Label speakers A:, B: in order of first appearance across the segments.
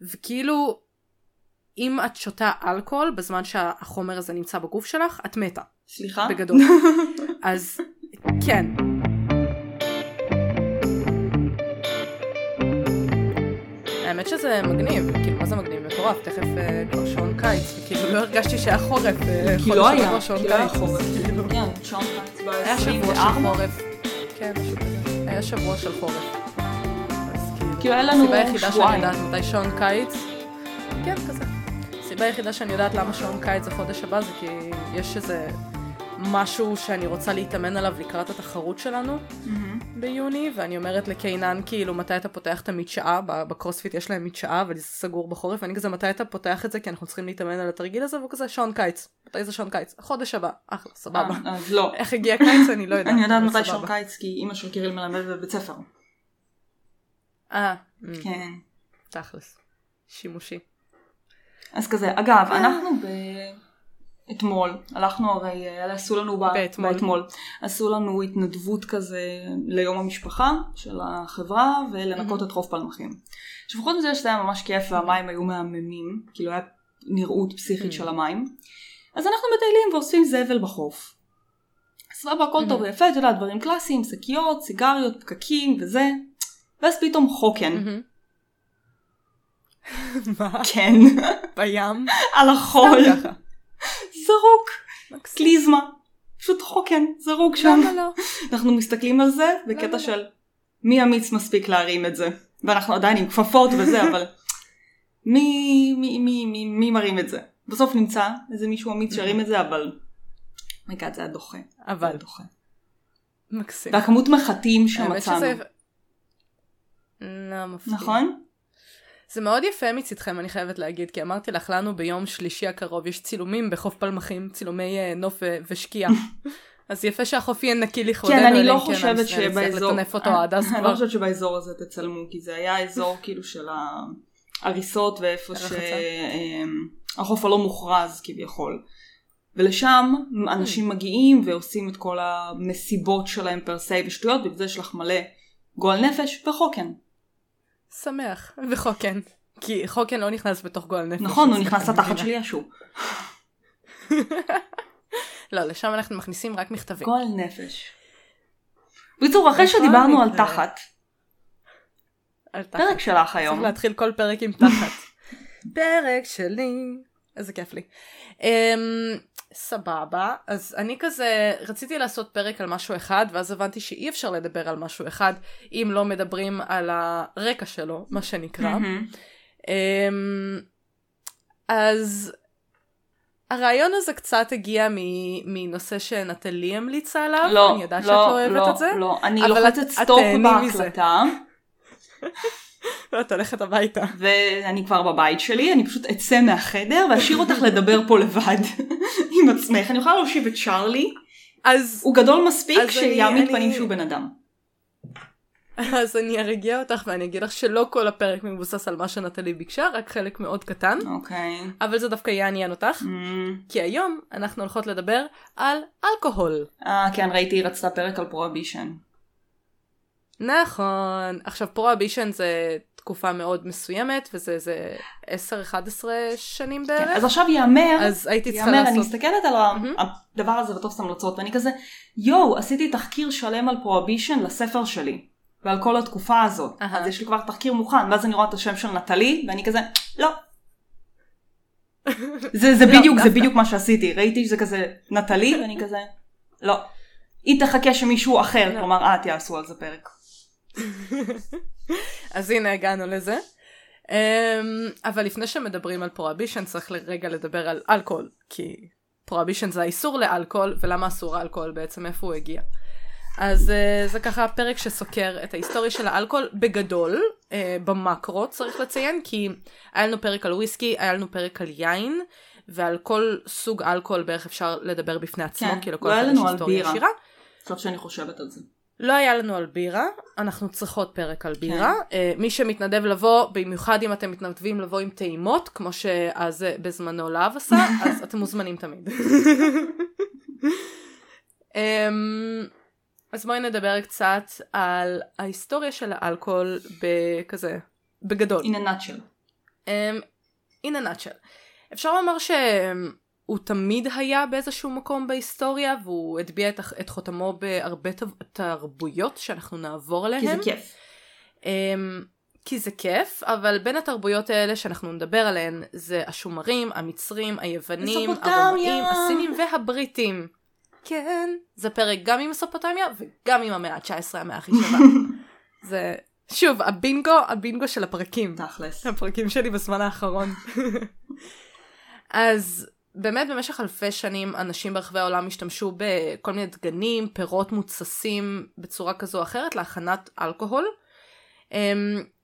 A: וכאילו, אם את שותה אלכוהול בזמן שהחומר הזה נמצא בגוף שלך, את מתה.
B: סליחה?
A: בגדול. אז כן. האמת שזה מגניב, כאילו מה זה מגניב? מטורף, תכף אה, כבר שעון קיץ, וכאילו לא הרגשתי שהיה חורף, אה,
B: כי
A: חודש
B: לא היה,
A: שעון
B: כי לא היה
A: קיץ,
B: חורף.
A: כאילו.
B: כן, שעון קיץ
A: היה שבוע של
B: ב-24.
A: חורף. כן. היה שבוע של חורף.
B: כאילו היה לנו
A: הסיבה היחידה שאני
B: שבועיים.
A: יודעת מתי שעון קיץ, כן, כזה. הסיבה היחידה שאני יודעת למה שעון קיץ זה חודש הבא זה כי יש איזה משהו שאני רוצה להתאמן עליו לקראת התחרות שלנו ביוני, ואני אומרת לקיינן כאילו מתי אתה פותח את המדשאה, בקרוספיט יש להם מדשאה אבל זה סגור בחורף, ואני כזה מתי אתה פותח את זה כי אנחנו צריכים להתאמן על התרגיל הזה, והוא כזה שעון קיץ. מתי זה שעון קיץ? החודש הבא. אחלה, סבבה.
B: אה, אז לא.
A: איך הגיע קיץ אני לא יודעת.
B: אני יודעת מתי. שעון קיץ כי אימא של קיריל מלמדת בבית ספר.
A: אה,
B: כן.
A: תכלס. שימושי.
B: אז כזה, אגב, אנחנו ב... אתמול, הלכנו הרי, אלה עשו לנו ב...
A: באתמול.
B: באתמול, עשו לנו התנדבות כזה ליום המשפחה של החברה ולנקות את חוף פלמחים. עכשיו חוץ מזה שזה היה ממש כיף והמים היו מהממים, כאילו היה נראות פסיכית של המים, אז אנחנו מטיילים ואוספים זבל בחוף. סבבה, הכל טוב ויפה, אתה יודע, דברים קלאסיים, שקיות, סיגריות, פקקים וזה, ואז פתאום חוקן.
A: מה?
B: כן,
A: בים?
B: על החול. זרוק. קליזמה. פשוט חוקן, זרוק שם.
A: למה לא?
B: אנחנו מסתכלים על זה בקטע
A: לא?
B: של מי אמיץ מספיק להרים את זה. ואנחנו עדיין עם כפפות וזה, אבל מי, מי, מי, מי, מי מרים את זה? בסוף נמצא איזה מישהו אמיץ שירים את זה, אבל... מגד זה היה דוחה. זה
A: אבל.
B: היה דוחה.
A: מקסים.
B: והכמות מחטים
A: האמת
B: שמצאנו.
A: לא מפתיע.
B: נכון?
A: זה מאוד יפה מצידכם, אני חייבת להגיד, כי אמרתי לך, לנו ביום שלישי הקרוב יש צילומים בחוף פלמחים, צילומי אה, נוף ו- ושקיעה. אז יפה שהחוף יהיה נקי לכבודנו,
B: כן, אני לא
A: כן
B: חושבת שבאזור...
A: אז
B: אני לא. חושבת שבאזור הזה תצלמו, כי זה היה אזור כאילו של ההריסות ואיפה. שהחוף הלא מוכרז כביכול. ולשם אנשים מגיעים ועושים את כל המסיבות שלהם פר סי ושטויות, ובזה יש לך מלא גועל נפש וחוקן.
A: שמח, וחוקן. כי חוקן לא נכנס בתוך גועל נפש.
B: נכון, הוא נכנס לתחת. של ישו.
A: לא, לשם אנחנו מכניסים רק מכתבים.
B: גועל נפש. בקיצור, אחרי
A: בכל
B: שדיברנו על. תחת. פרק שלך
A: צריך
B: היום.
A: להתחיל כל פרק עם תחת. פרק שלי. איזה כיף לי. Um, סבבה, אז אני כזה רציתי לעשות פרק על משהו אחד, ואז הבנתי שאי אפשר לדבר על משהו אחד אם לא מדברים על הרקע שלו, מה שנקרא. Um, אז הרעיון הזה קצת הגיע מ- מנושא שנטלי המליצה עליו,
B: לא,
A: אני יודעת
B: לא,
A: שאת לא אוהבת
B: לא,
A: את זה,
B: לא, אני
A: אבל
B: לוחצת
A: את- את
B: סטופ. בהקלטה.
A: ואת הולכת הביתה.
B: ואני כבר בבית שלי, אני פשוט אצא מהחדר ואשאיר אותך לדבר פה לבד עם עצמך. אני יכולה להושיב את צ'ארלי,
A: אז
B: הוא גדול מספיק שיעמיד
A: אני-
B: פנים שהוא בן אדם.
A: אז אני ארגיע אותך ואני אגיד לך שלא כל הפרק מבוסס על מה שנטלי ביקשה, רק חלק מאוד קטן,
B: אוקיי.
A: אבל זה דווקא יעניין אותך,
B: אמ,
A: כי היום אנחנו הולכות לדבר על אלכוהול.
B: אה, כן, ראיתי, היא רצתה פרק על פרוהבישן.
A: נכון. עכשיו prohibition זה תקופה מאוד מסוימת, וזה זה 10-11 שנים בערך.
B: כן, אז עכשיו יאמר,
A: אז הייתי צריכה
B: יאמר, אני
A: לעשות...
B: מסתכלת על. הדבר הזה בטופס המלצות, ואני כזה, יואו, עשיתי תחקיר שלם על prohibition לספר שלי. ועל כל התקופה הזאת.
A: אהה.
B: אז יש לי כבר תחקיר מוכן, ואז אני רואה את השם של נטלי, ואני כזה, לא. זה, זה
A: לא,
B: בדיוק, זה. בדיוק מה שעשיתי. ראיתי שזה כזה נטלי, ואני כזה, לא. היא תחכה שמישהו אחר,
A: לא.
B: כלומר את יעשו על זה פרק.
A: אז הנה הגענו לזה. Um, אבל לפני שמדברים על פרוהבישן צריך לרגע לדבר על אלכוהול, כי פרוהבישן זה האיסור לאלכוהול, ולמה אסור אלכוהול בעצם, איפה הוא הגיע. אז uh, זה ככה פרק שסוקר את ההיסטוריה של האלכוהול בגדול, uh, במקרו צריך לציין, כי היה לנו פרק על וויסקי, היה לנו פרק על יין, ועל כל סוג אלכוהול בערך אפשר לדבר בפני עצמו,
B: כן,
A: כי לכל
B: לא היה
A: אחד יש
B: לנו על
A: היסטוריה
B: בירה.
A: ישירה.
B: עכשיו שאני חושבת על זה.
A: לא היה לנו על בירה, אנחנו צריכות פרק על בירה.
B: כן.
A: Uh, מי שמתנדב לבוא, במיוחד אם אתם מתנדבים לבוא עם טעימות, כמו שאז אה, בזמנו להב עשה, אז אתם מוזמנים תמיד. um, אז בואי נדבר קצת על ההיסטוריה של האלכוהול בכזה, בגדול.
B: In a nutshell.
A: Um, in a nutshell. אפשר לומר שהוא תמיד היה באיזשהו מקום בהיסטוריה והוא הטביע את, את חותמו בהרבה תרבויות שאנחנו נעבור עליהן.
B: כי זה כיף.
A: Um, כי זה כיף, אבל בין התרבויות האלה שאנחנו נדבר עליהן זה השומרים, המצרים, היוונים, הרומאים, הסינים והבריטים. כן, זה פרק גם עם מסופוטמיה וגם עם המאה ה-19 המאה הכי שווה. זה, שוב, הבינגו, הבינגו של הפרקים.
B: תכלס.
A: הפרקים שלי בזמן האחרון. אז באמת במשך אלפי שנים אנשים ברחבי העולם השתמשו בכל מיני דגנים, פירות מוצסים בצורה כזו או אחרת להכנת אלכוהול. Um,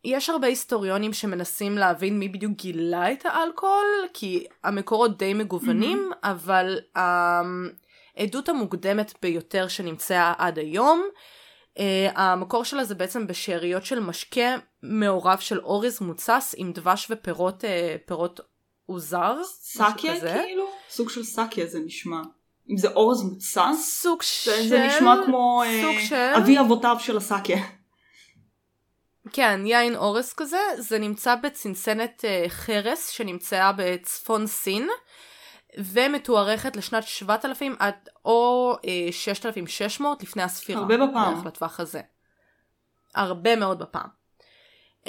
A: יש הרבה היסטוריונים שמנסים להבין מי בדיוק גילה את האלכוהול, כי המקורות די מגוונים, mm-hmm. אבל העדות המוקדמת ביותר שנמצאה עד היום, uh, המקור שלה זה בעצם בשאריות של משקה מעורב של אורז מוצס עם דבש ופירות uh, פירות עוזר.
B: סאקיה כאילו? סוג של סאקיה זה נשמע. אם זה אורז מוצס?
A: סוג של...
B: זה נשמע כמו
A: סוג
B: uh,
A: של...
B: אבי אבותיו של הסאקיה.
A: כן, יין אורס כזה, זה נמצא בצנצנת uh, חרס שנמצאה בצפון סין, ומתוארכת לשנת 7000 עד או uh, 6600 לפני הספירה.
B: הרבה בפעם.
A: בערך לטווח הזה. הרבה מאוד בפעם. Um,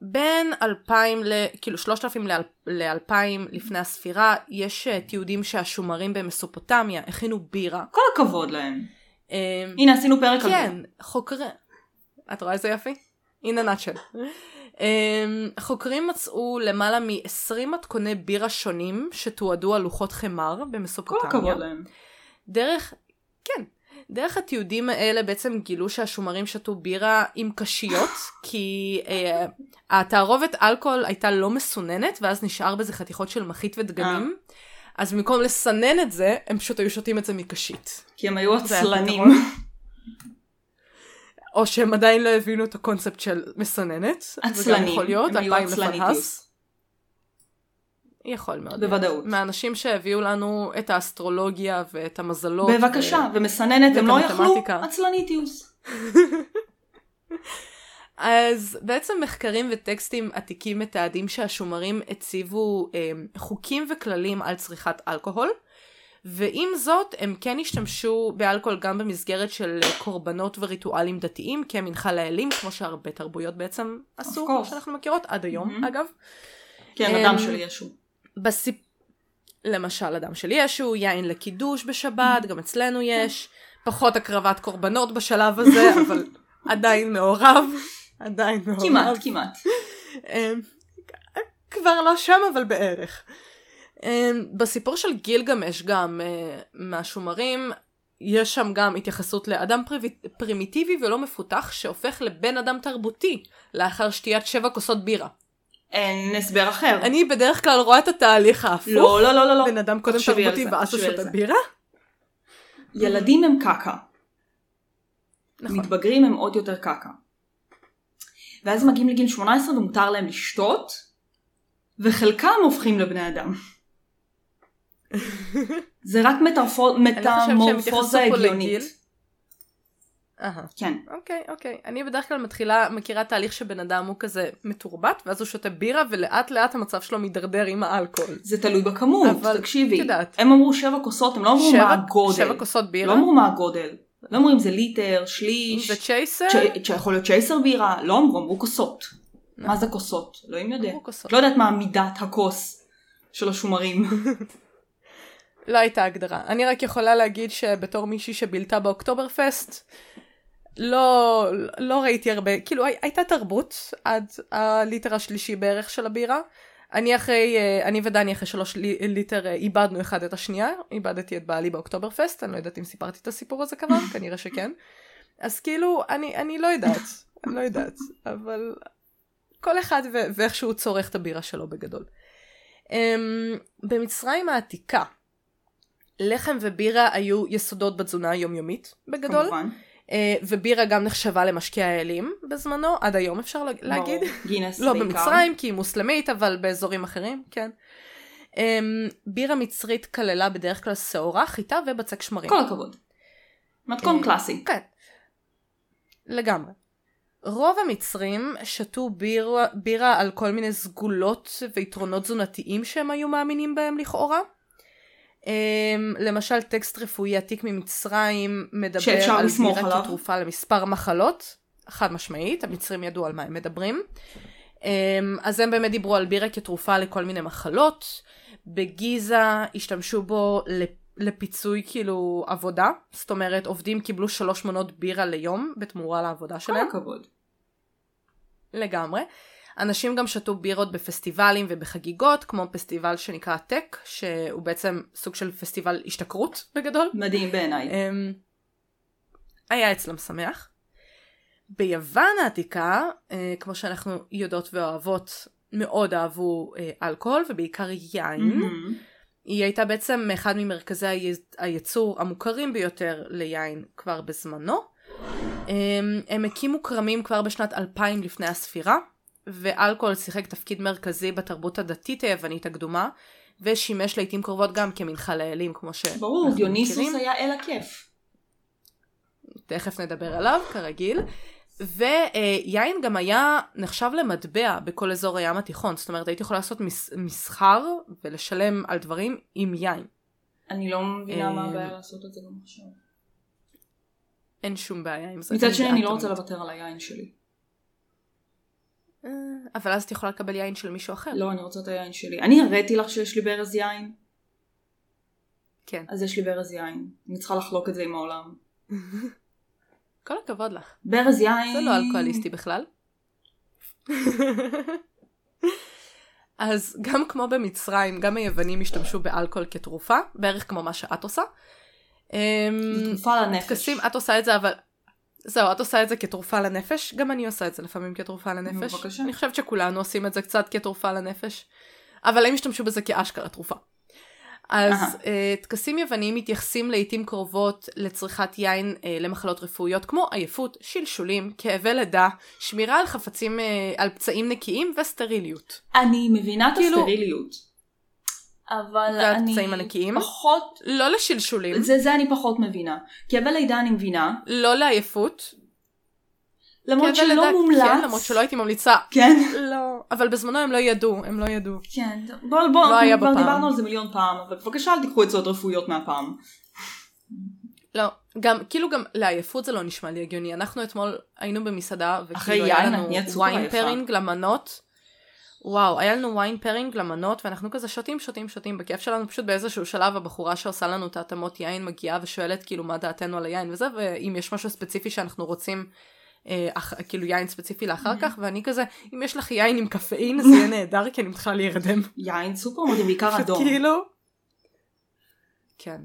A: בין 2000 ל... כאילו 3000 ל-2000 לפני הספירה, יש uh, תיעודים שהשומרים במסופוטמיה הכינו בירה.
B: כל הכבוד להם.
A: Um,
B: הנה עשינו פרק על זה.
A: כן, חוקרי... את רואה איזה a nutshell. Um, חוקרים מצאו למעלה מ-20 מתכוני בירה שונים שתועדו על לוחות חמר
B: כל
A: במסופוטמיה.
B: הכבוד להם.
A: דרך, כן, דרך התיעודים האלה בעצם גילו שהשומרים שתו בירה עם קשיות, כי uh, התערובת אלכוהול הייתה לא מסוננת, ואז נשאר בזה חתיכות של מחית ודגנים. אז במקום לסנן את זה, הם פשוט היו שותים את זה מקשית.
B: כי הם היו עצלנים.
A: או שהם עדיין לא הבינו את הקונספט של מסננת. זה גם
B: עצלנים.
A: יכול להיות,
B: הם היו עצלניטיס.
A: יכול מאוד.
B: בוודאות.
A: מהאנשים שהביאו לנו את האסטרולוגיה ואת המזלות.
B: בבקשה, ומסננת הם לא יכלו. עצלניטיוס.
A: אז בעצם מחקרים וטקסטים עתיקים מתעדים שהשומרים הציבו אה, חוקים וכללים על צריכת אלכוהול, ועם זאת הם כן השתמשו באלכוהול גם במסגרת של קורבנות וריטואלים דתיים כמנחה לאלים, כמו שהרבה תרבויות בעצם עשו, כמו. שאנחנו מכירות עד היום
B: Mhm.
A: אגב.
B: כן,
A: אמ,
B: אדם של ישו.
A: בסיפ... למשל אדם של ישו, יין לקידוש בשבת, גם אצלנו יש, פחות הקרבת קורבנות בשלב הזה, אבל עדיין מעורב, עדיין מעורב.
B: כמעט, כמעט.
A: אמ, כבר לא שם אבל בערך. אמ, בסיפור של גילגמש גם אה, מהשומרים יש שם גם התייחסות לאדם פרימיטיבי ולא מפותח שהופך לבן אדם תרבותי לאחר שתיית שבע כוסות בירה.
B: אין הסבר אחר.
A: אני בדרך כלל רואה את התהליך ההפוך.
B: לא, לא, לא, לא, לא.
A: בן אדם קודם תרבותי ואז הוא שותה. בירה.
B: ילדים הם קקה.
A: נכון.
B: מתבגרים הם עוד יותר קקה. ואז מגיעים לגיל 18 ומותר להם לשתות, וחלקם הופכים לבני אדם. זה רק מטרפו-
A: לא
B: מטמורפוזה. הגיונית.
A: אהה.
B: כן.
A: אוקיי, אוקיי. אני בדרך כלל מתחילה, מכירה תהליך שבן אדם הוא כזה מתורבת, ואז הוא שותה בירה, ולאט לאט המצב שלו מידרדר עם האלכוהול.
B: זה תלוי בכמות,
A: אבל
B: תקשיבי.
A: את יודעת.
B: הם אמרו שבע כוסות, הם לא אמרו
A: שבע-
B: מה הגודל.
A: שבע כוסות
B: לא
A: בירה?
B: אמרו מה הגודל. לא אמרו אם זה ליטר, שליש,
A: זה צ'ייסר?
B: צ'- שיכול להיות צ'ייסר בירה, לא אמרו, אמרו כוסות. מה זה כוסות? אלוהים יודע. לא יודעת מה מידת הכוס של השומרים.
A: לא הייתה הגדרה. אני רק יכולה להגיד שבתור מישהי שבילתה באוקטובר פסט, לא, לא ראיתי הרבה, כאילו הי- הייתה תרבות עד הליטר השלישי בערך של הבירה. אני אחרי, אה, אני ודני אחרי שלוש לי- ליטר אה, איבדנו אחד את השנייה, איבדתי את בעלי באוקטובר פסט, אני לא יודעת אם סיפרתי את הסיפור הזה כבר, כנראה שכן. אז כאילו, אני, אני לא יודעת, אני לא יודעת, אבל כל אחד ו- ואיך שהוא צורך את הבירה שלו בגדול. Um, במצרים העתיקה, לחם ובירה היו יסודות בתזונה היומיומית בגדול,
B: כמובן.
A: Uh, ובירה גם נחשבה למשקה האלים בזמנו, עד היום אפשר לה- להגיד.
B: גינס
A: לא
B: בעיקר.
A: במצרים כי היא מוסלמית, אבל באזורים אחרים, כן. Um, בירה מצרית כללה בדרך כלל שעורה, חיטה ובצק שמרים.
B: כל הכבוד. מתכון
A: אה,
B: קלאסי.
A: כן. לגמרי. רוב המצרים שתו בירה, בירה על כל מיני סגולות ויתרונות תזונתיים שהם היו מאמינים בהם לכאורה. Um, למשל טקסט רפואי עתיק ממצרים מדבר על בירה כתרופה למספר מחלות, חד משמעית, המצרים ידעו על מה הם מדברים. Um, אז הם באמת דיברו על בירה כתרופה לכל מיני מחלות. בגיזה השתמשו בו לפיצוי כאילו עבודה, זאת אומרת עובדים קיבלו שלוש מנות בירה ליום בתמורה לעבודה שלהם.
B: כל הכבוד.
A: לגמרי. אנשים גם שתו בירות בפסטיבלים ובחגיגות, כמו פסטיבל שנקרא טק, שהוא בעצם סוג של פסטיבל השתכרות בגדול.
B: מדהים בעיניי.
A: אמ, היה אצלם שמח. ביוון העתיקה, אה, כמו שאנחנו יודעות ואוהבות, מאוד אהבו אה, אלכוהול ובעיקר יין. Mm-hmm. היא הייתה בעצם אחד ממרכזי הייצור המוכרים ביותר ליין כבר בזמנו. הם, הם הקימו כרמים כבר בשנת 2000 לפני הספירה, ואלכוהול שיחק תפקיד מרכזי בתרבות הדתית היוונית הקדומה, ושימש לעיתים קרובות גם כמנחה לאלים כמו ש...
B: ברור, דיוניסוס היה אל הכיף.
A: תכף נדבר עליו, כרגיל. ויין גם היה נחשב למטבע בכל אזור הים התיכון, זאת אומרת הייתי יכולה לעשות מס, מסחר ולשלם על דברים עם יין.
B: אני לא מבינה מה הבעיה אה, לעשות את זה גם עכשיו.
A: אין שום בעיה עם זה.
B: מצד שני אני לא רוצה לוותר על היין שלי.
A: אה, אבל אז את יכולה לקבל יין של מישהו אחר.
B: לא, אני רוצה את היין שלי. אני הראיתי לך שיש לי ברז יין?
A: כן.
B: אז יש לי ברז יין. אני צריכה לחלוק את זה עם העולם.
A: כל הכבוד לך.
B: ברז יין.
A: זה לא אלכוהוליסטי בכלל. אז גם כמו במצרים, גם היוונים השתמשו באלכוהול כתרופה, בערך כמו מה שאת עושה.
B: אמ, תרופה לנפש.
A: טקסים, את עושה את זה, אבל... זהו, את עושה את זה כתרופה לנפש, גם אני עושה את זה לפעמים כתרופה לנפש.
B: בבקשה.
A: אני חושבת שכולנו עושים את זה קצת כתרופה לנפש. אבל הם השתמשו בזה כאשכרה תרופה. אז uh, טקסים יווניים מתייחסים לעיתים קרובות לצריכת יין uh, למחלות רפואיות כמו עייפות, שלשולים, כאבי לידה, שמירה על חפצים, uh, על פצעים נקיים וסטריליות.
B: אני מבינה את כאילו... הסטריליות. אבל אני
A: והפצעים הנקיים?
B: פחות...
A: לא לשלשולים.
B: זה, זה אני פחות מבינה. כאבי לידה אני מבינה.
A: לא לעייפות.
B: למרות שלא לדע, מומלץ.
A: כן, למרות שלא הייתי ממליצה.
B: כן.
A: לא. אבל בזמנו הם לא ידעו, הם לא ידעו.
B: כן. בוא, בוא,
A: לא היה
B: כבר דיברנו על זה מיליון פעם, אבל בבקשה אל תיקחו עצות רפואיות מהפעם.
A: לא, גם, כאילו גם לעייפות זה לא נשמע לי הגיוני. אנחנו אתמול היינו במסעדה,
B: וכאילו היה לנו
A: wine pairing למנות. וואו, היה לנו wine pairing למנות, ואנחנו כזה שותים, שותים, שותים בכיף שלנו, פשוט באיזשהו שלב הבחורה שעושה לנו את ההתאמות יין מגיעה ושואלת כאילו מה דעתנו על היין וזה, ואם יש משהו ספציפי שאנחנו רוצים אה, אח, כאילו יין ספציפי לאחר כך, ואני כזה, אם יש לך יין עם קפאין זה יהיה נהדר, כי אני מתחילה להירדם.
B: יין סופר מדהים, בעיקר אדום.
A: כאילו, כן.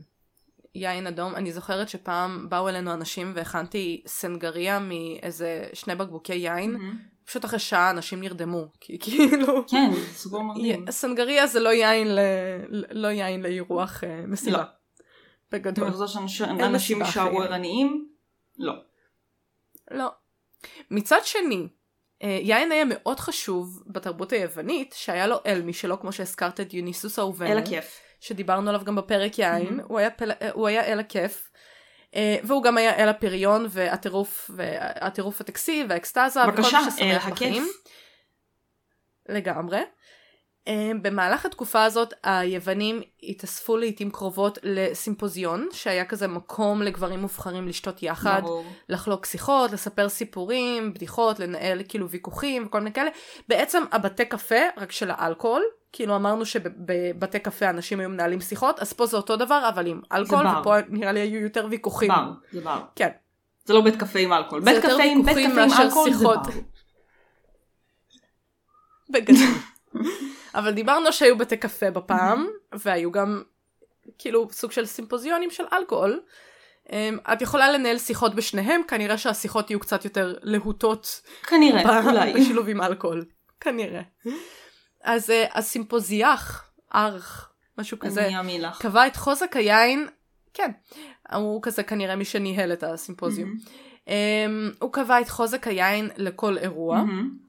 A: יין אדום, אני זוכרת שפעם באו אלינו אנשים והכנתי סנגריה מאיזה שני בקבוקי יין, פשוט אחרי שעה אנשים נרדמו, כי כאילו...
B: כן, סופר מדהים.
A: סנגריה זה לא יין, ל... לא יין לאירוח אה, מסיבה. לא. בגדול.
B: אתה חושב שאנשים יישארו ערניים? לא.
A: לא. מצד שני, אה, יין היה מאוד חשוב בתרבות היוונית, שהיה לו אל משלו, כמו שהזכרת את יוניסוס האובן.
B: אל הכיף.
A: שדיברנו עליו גם בפרק יין, mm-hmm. הוא, היה פל... אה, הוא היה אל הכיף. אה, והוא גם היה אל הפריון והטירוף, והטירוף הטקסי והאקסטזה,
B: וכל מה ששמח בחיים.
A: לגמרי. אמ, במהלך התקופה הזאת היוונים התאספו לעיתים קרובות לסימפוזיון שהיה כזה מקום לגברים מובחרים לשתות יחד, ברור. לחלוק שיחות, לספר סיפורים, בדיחות, לנהל כאילו ויכוחים וכל מיני כאלה. בעצם הבתי קפה רק של האלכוהול, כאילו אמרנו שבבתי קפה אנשים היו מנהלים שיחות, אז פה זה אותו דבר אבל עם אלכוהול, ופה נראה לי היו יותר ויכוחים.
B: בר, זה בר.
A: כן.
B: זה לא בית קפה עם אלכוהול. בית קפה עם בית קפה עם אלכוהול זה בר.
A: בגדול. אבל דיברנו שהיו בתי קפה בפעם, והיו גם כאילו סוג של סימפוזיונים של אלכוהול. אמ, את יכולה לנהל שיחות בשניהם, כנראה שהשיחות יהיו קצת יותר להוטות.
B: כנראה, אולי.
A: בשילוב עם אלכוהול. כנראה. אז uh, הסימפוזיאח, ארך, משהו כזה, קבע את חוזק היין, כן, הוא כזה כנראה מי שניהל את הסימפוזיום. Mm-hmm. Um, הוא קבע את חוזק היין לכל אירוע. Mm-hmm.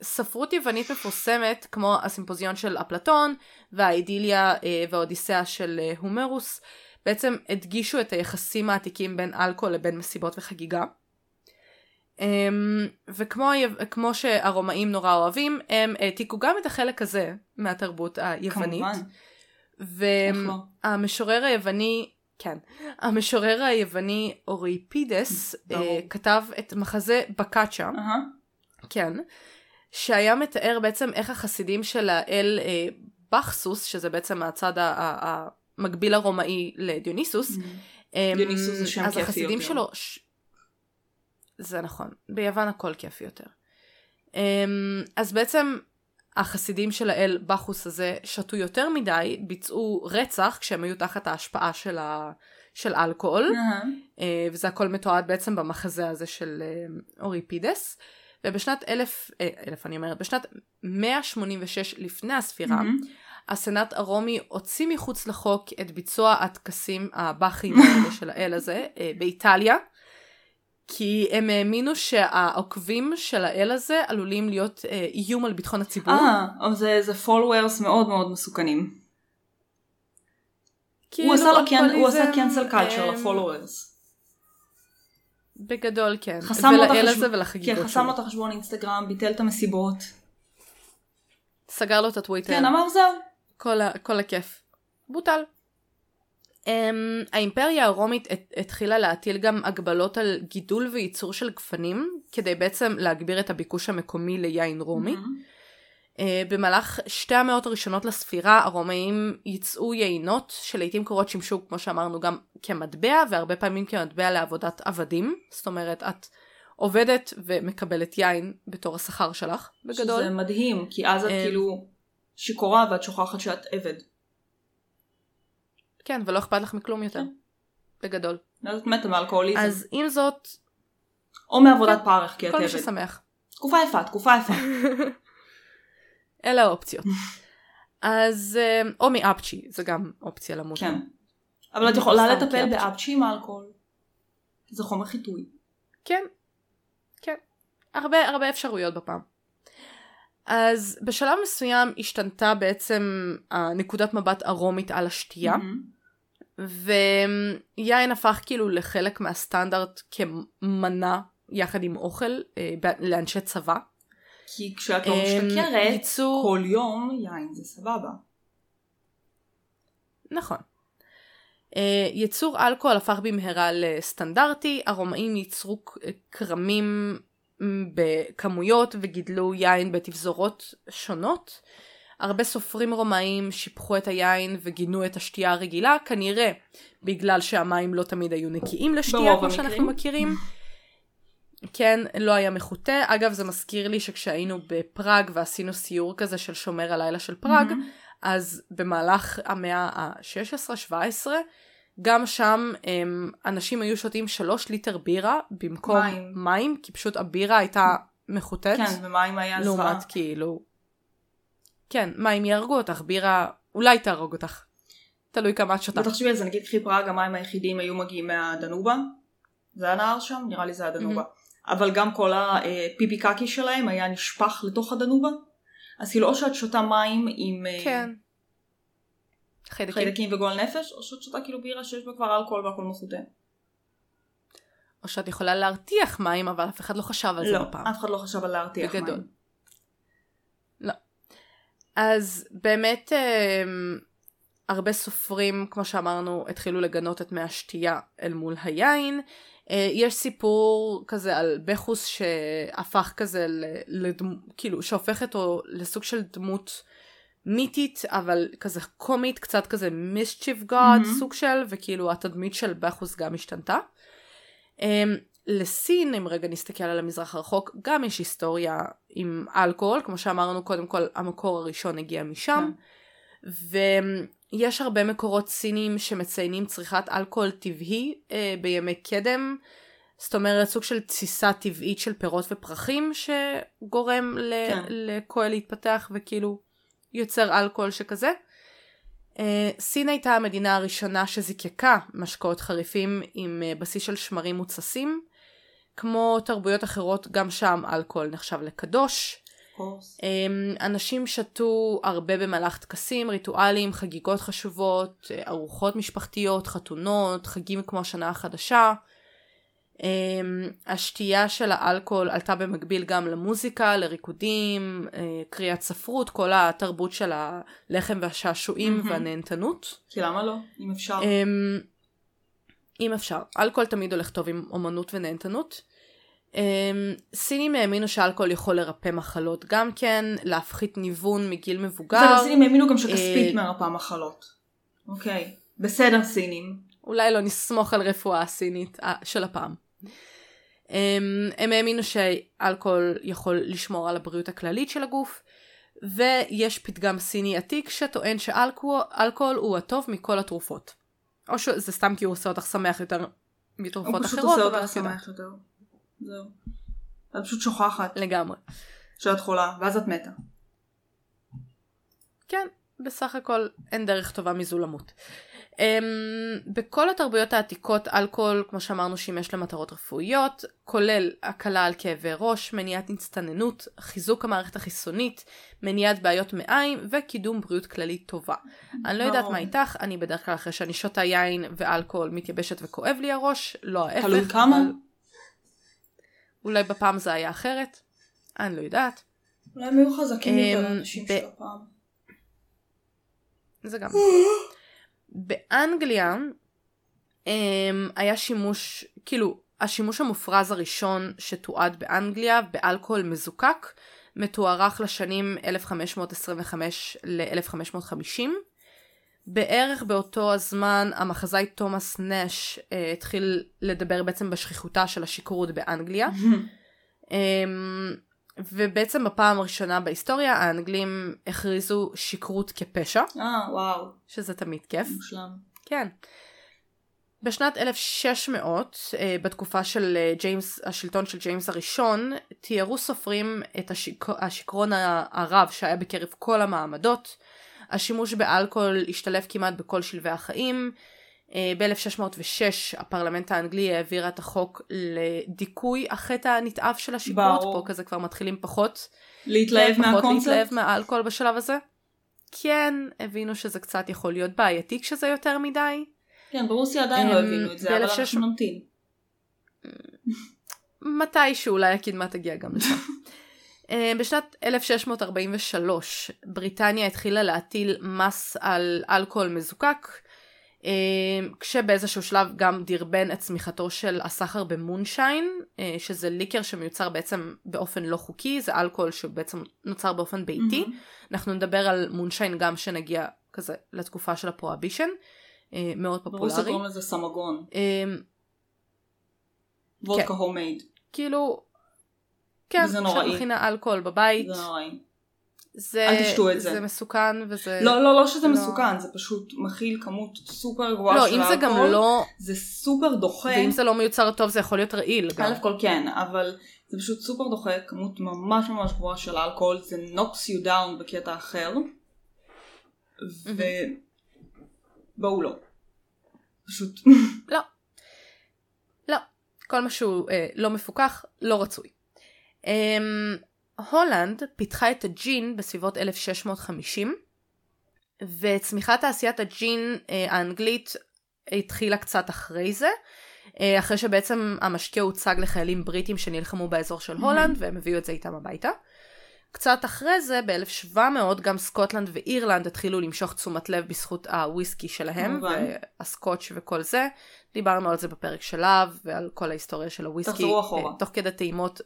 A: וספרות יוונית מפורסמת כמו הסימפוזיון של אפלטון והאידיליה אה, והאודיסאה של אה, הומרוס בעצם הדגישו את היחסים העתיקים בין אלכוהול לבין מסיבות וחגיגה. אמ, וכמו שהרומאים נורא אוהבים, הם העתיקו גם את החלק הזה מהתרבות היוונית.
B: כמובן. איך לא?
A: והמשורר היווני, כן, המשורר היווני אוריפידס. אה, כתב את מחזה בקאצ'ה. כן, שהיה מתאר בעצם איך החסידים של האל אה, בכסוס, שזה בעצם הצד המקביל הרומאי לדיוניסוס, אמ,
B: דיוניסוס זה שם
A: אז
B: כיפי
A: החסידים
B: יותר.
A: שלו... ש... זה נכון, ביוון הכל כיפי יותר. אמ, אז בעצם החסידים של האל בחוס הזה שתו יותר מדי, ביצעו רצח כשהם היו תחת ההשפעה של, ה... של אלכוהול. אה, וזה הכל מתועד בעצם במחזה הזה של אה, אוריפידס. ובשנת אלף, אה, אלף אני אומרת, בשנת 186 לפני הספירה,
B: מהמם.
A: הסנאט הרומי הוציא מחוץ לחוק את ביצוע הטקסים האלה של האל הזה באיטליה, כי הם האמינו שהעוקבים של האל הזה עלולים להיות אה, איום על ביטחון הציבור.
B: אה, זה, זה followers מאוד מאוד מסוכנים.
A: כאילו
B: הוא עשה לו קן- הוא עשה cancel culture
A: אה,
B: לפולוורס.
A: בגדול כן.
B: חסם לו את החשבון- כן, חסם. לו את החשבון אינסטגרם, ביטל את המסיבות.
A: סגר לו את הטוויטר.
B: כן, אמר זהו.
A: כל, ה, כל הכיף. בוטל. Um, האימפריה הרומית הת, התחילה להטיל גם הגבלות על גידול וייצור של גפנים, כדי בעצם להגביר את הביקוש המקומי ליין רומי.
B: מהמם.
A: Uh, במהלך שתי המאות הראשונות לספירה, הרומאים ייצאו יינות, שלעיתים קרובות שימשו, כמו שאמרנו, גם כמטבע, והרבה פעמים כמטבע לעבודת עבדים. זאת אומרת, את עובדת ומקבלת יין בתור השכר שלך, בגדול.
B: שזה מדהים, כי אז את
A: אה,
B: כאילו שיכורה ואת שוכחת שאת עבד.
A: כן, ולא אכפת לך מכלום יותר.
B: כן.
A: בגדול.
B: ואז את מתה מאלכוהוליזם.
A: אז עם זאת,
B: או מעבודת פרך כי את
A: כל מי
B: עבד.
A: ששמח.
B: תקופה יפה, תקופה יפה.
A: אלה האופציות. אז, אה, או מאפצ'י, זה גם אופציה למות.
B: כן. אבל את יכולה לטפל. באפצ'י עם אלכוהול. זה חומר חיטוי.
A: כן, כן. הרבה, הרבה אפשרויות בפעם. אז בשלב מסוים השתנתה בעצם הנקודת מבט הרומית על השתייה,
B: מהמם.
A: ויין הפך כאילו לחלק מהסטנדרט כמנה יחד עם אוכל אה, לאנשי צבא.
B: כי כשאת לא
A: אה,
B: משתכרת,
A: ייצור-
B: כל יום יין זה סבבה.
A: נכון. Uh, יצור אלכוהול הפך במהרה לסטנדרטי, הרומאים ייצרו ק- כרמים בכמויות וגידלו יין בתפזורות שונות. הרבה סופרים רומאים שיפחו את היין וגינו את השתייה הרגילה, כנראה בגלל שהמים לא תמיד היו נקיים לשתייה, כמו. שאנחנו מכירים. כן, לא היה מחוטא. אגב, זה מזכיר לי שכשהיינו בפראג ועשינו סיור כזה של שומר הלילה של פראג,
B: מהמם.
A: אז במהלך המאה ה-16-17, גם שם הם, אנשים היו שותים שלוש ליטר בירה במקום
B: מים.
A: מים, כי פשוט הבירה הייתה מחוטאת,
B: כן, ומים היה זוועה.
A: לעומת כאילו... כן, מים יהרגו אותך, בירה אולי תהרוג אותך. תלוי כמה את שותה.
B: ותחשבי על זה, נגיד קחי פראג, המים היחידים היו מגיעים מהדנובה. זה היה נהר שם? נראה לי זה היה דנובה. אבל גם כל הפיפי קקי שלהם היה נשפך לתוך הדנובה. אז כאילו או שאת שותה מים עם אה,
A: כן. חיידקים.
B: חיידקים וגועל נפש, או שאת שותה כאילו בירה שיש בה כבר אלכוהול והכל מחוטא.
A: או שאת יכולה להרתיח מים, אבל אף אחד לא חשב על זה
B: לא,
A: בפעם.
B: אף אחד לא חשב על להרתיח
A: בגדול.
B: מים.
A: לא. אז באמת אמ, הרבה סופרים, כמו שאמרנו, התחילו לגנות את מי השתייה אל מול היין. אה, יש סיפור כזה על בכוס שהפך כזה לדמות, כאילו שהופך אותו לסוג של דמות מיתית, אבל כזה קומית, קצת כזה mischief god
B: מהמם.
A: סוג של, וכאילו התדמית של בכוס גם השתנתה. אמ, לסין, אם רגע נסתכל על המזרח הרחוק, גם יש היסטוריה עם אלכוהול, כמו שאמרנו קודם כל, המקור הראשון הגיע משם, ויש הרבה מקורות סינים שמציינים צריכת אלכוהול טבעי אה, בימי קדם, זאת אומרת סוג של תסיסה טבעית של פירות ופרחים שגורם ל-
B: כן.
A: לכהל להתפתח וכאילו יוצר אלכוהול שכזה. אה, סין הייתה המדינה הראשונה שזיקקה משקאות חריפים עם אה, בסיס של שמרים מוצסים. כמו תרבויות אחרות, גם שם אלכוהול נחשב לקדוש. אמ, אנשים שתו הרבה במהלך טקסים, ריטואלים, חגיגות חשובות, אה, ארוחות משפחתיות, חתונות, חגים כמו השנה החדשה. אמ, השתייה של האלכוהול עלתה במקביל גם למוזיקה, לריקודים, אה, קריאת ספרות, כל התרבות של הלחם והשעשועים. והנהנתנות.
B: כי למה לא? אם אפשר.
A: אמ, אם אפשר. אלכוהול תמיד הולך טוב עם אומנות ונהנתנות. אמ, סינים האמינו שאלכוהול יכול לרפא מחלות גם כן, להפחית ניוון מגיל מבוגר.
B: בסדר, סינים האמינו גם שכספית
A: אה,
B: מרפאה מחלות. אוקיי. בסדר, סינים.
A: אולי לא נסמוך על רפואה הסינית אה, של הפעם. הם, הם האמינו שאלכוהול יכול לשמור על הבריאות הכללית של הגוף, ויש פתגם סיני עתיק שטוען שאלכוהול אלכוהול הוא הטוב מכל התרופות. או שזה סתם כי הוא עושה אותך שמח יותר
B: הוא
A: מתרופות
B: פשוט
A: אחרות,
B: עושה
A: אבל
B: אותך
A: את יודעת.
B: שמח יותר. זהו. את פשוט שוכחת
A: לגמרי.
B: שאת חולה, ואז את מתה.
A: כן, בסך הכל אין דרך טובה מזו למות. Um, בכל התרבויות העתיקות אלכוהול, כמו שאמרנו, שימש למטרות רפואיות, כולל הקלה על כאבי ראש, מניעת הצטננות, חיזוק המערכת החיסונית, מניעת בעיות מעיים וקידום בריאות כללית טובה. אני לא יודעת. מה איתך, אני בדרך כלל אחרי שאני שותה יין ואלכוהול מתייבשת וכואב לי הראש, לא ההפך.
B: תלוי כמה.
A: אבל אולי בפעם זה היה אחרת, אני לא יודעת.
B: אולי הם היו חזקים יותר
A: אמ,
B: האנשים
A: ב-
B: של הפעם.
A: זה גם. באנגליה um, היה שימוש, כאילו, השימוש המופרז הראשון שתועד באנגליה באלכוהול מזוקק מתוארך לשנים 1525 ל-1550. בערך באותו הזמן המחזאי תומאס נש uh, התחיל לדבר בעצם בשכיחותה של השכרות באנגליה. um, ובעצם בפעם הראשונה בהיסטוריה האנגלים הכריזו שכרות כפשע.
B: אה, וואו.
A: שזה תמיד כיף.
B: מושלם.
A: כן. בשנת 1600, אה, בתקופה של אה, ג'יימס, השלטון של ג'יימס הראשון, תיארו סופרים את השיק... השיכרון ה- הרב שהיה בקרב כל המעמדות. השימוש באלכוהול השתלב כמעט בכל שלבי החיים. אה, ב-1606 הפרלמנט האנגלי העביר את החוק לדיכוי החטא הנתעב של.
B: ברור.
A: פה כזה כבר מתחילים פחות.
B: להתלהב
A: כן, פחות
B: מהקונספט?
A: להתלהב מהאלכוהול בשלב הזה. כן, הבינו שזה קצת יכול להיות בעייתי כשזה יותר מדי.
B: כן, ברוסיה עדיין לא
A: אמ,
B: הבינו את זה, אבל
A: ב-1600
B: אנחנו נמתין.
A: מתישהו אולי הקדמה תגיע גם לשם. אה, בשנת 1643 בריטניה התחילה להטיל מס על אלכוהול מזוקק, אה, כשבאיזשהו שלב גם דרבן את צמיחתו של הסחר במונשיין, אה, שזה ליקר שמיוצר בעצם באופן לא חוקי, זה אלכוהול שבעצם נוצר באופן ביתי.
B: מהמם.
A: אנחנו נדבר על moonshine גם שנגיע כזה לתקופה של ה prohibition, אה, מאוד פופולרי.
B: קוראים לזה самогон.
A: אה,
B: וודקה homemade.
A: כאילו, כן,
B: וזה נוראי.
A: כשאת מכינה אלכוהול בבית,
B: זה נוראי.
A: זה,
B: אל תשתו את זה.
A: זה מסוכן וזה...
B: לא, לא, לא שזה
A: לא.
B: מסוכן, זה פשוט מכיל כמות סופר גבוהה
A: לא,
B: של
A: אם זה גם. לא,
B: זה סופר דוחה.
A: ואם זה לא מיוצר טוב זה יכול להיות רעיל גם.
B: א' כל כן, אבל זה פשוט סופר דוחה, כמות ממש ממש גבוהה של אלכוהול, זה knocks you down בקטע אחר. ובואו לא. פשוט.
A: לא. לא. כל מה שהוא אה, לא מפוקח, לא רצוי. אה, הולנד פיתחה את הג'ין בסביבות 1650, וצמיחת תעשיית הג'ין אה, האנגלית התחילה קצת אחרי זה. אה, אחרי שבעצם המשקה הוצג לחיילים בריטים שנלחמו באזור של הולנד והם הביאו את זה איתם הביתה. קצת אחרי זה ב-1700 גם סקוטלנד ואירלנד התחילו למשוך תשומת לב בזכות הוויסקי שלהם. והסקוטש וכל זה. דיברנו על זה בפרק של להב ועל כל ההיסטוריה של הוויסקי.
B: תחזרו אחורה.
A: אה, תוך כדי טעימות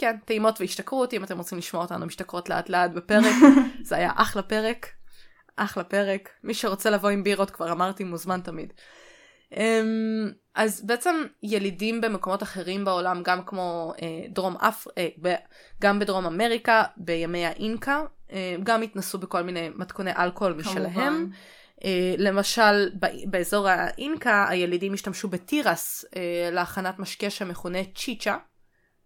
A: וכן טעימות והשתכרות אם אתם רוצים לשמוע אותנו משתכרות לאט לאט בפרק זה היה אחלה פרק. אחלה פרק מי שרוצה לבוא עם בירות כבר אמרתי מוזמן תמיד. אמ, אז בעצם ילידים במקומות אחרים בעולם גם כמו אה, דרום אפ... אה. גם בדרום אמריקה בימי האינקה אה, גם התנסו בכל מיני מתכוני אלכוהול משלהם.
B: כמובן.
A: אה, למשל באזור האינקה הילידים השתמשו בתירס אה, להכנת משקה שמכונה צ'יצ'ה.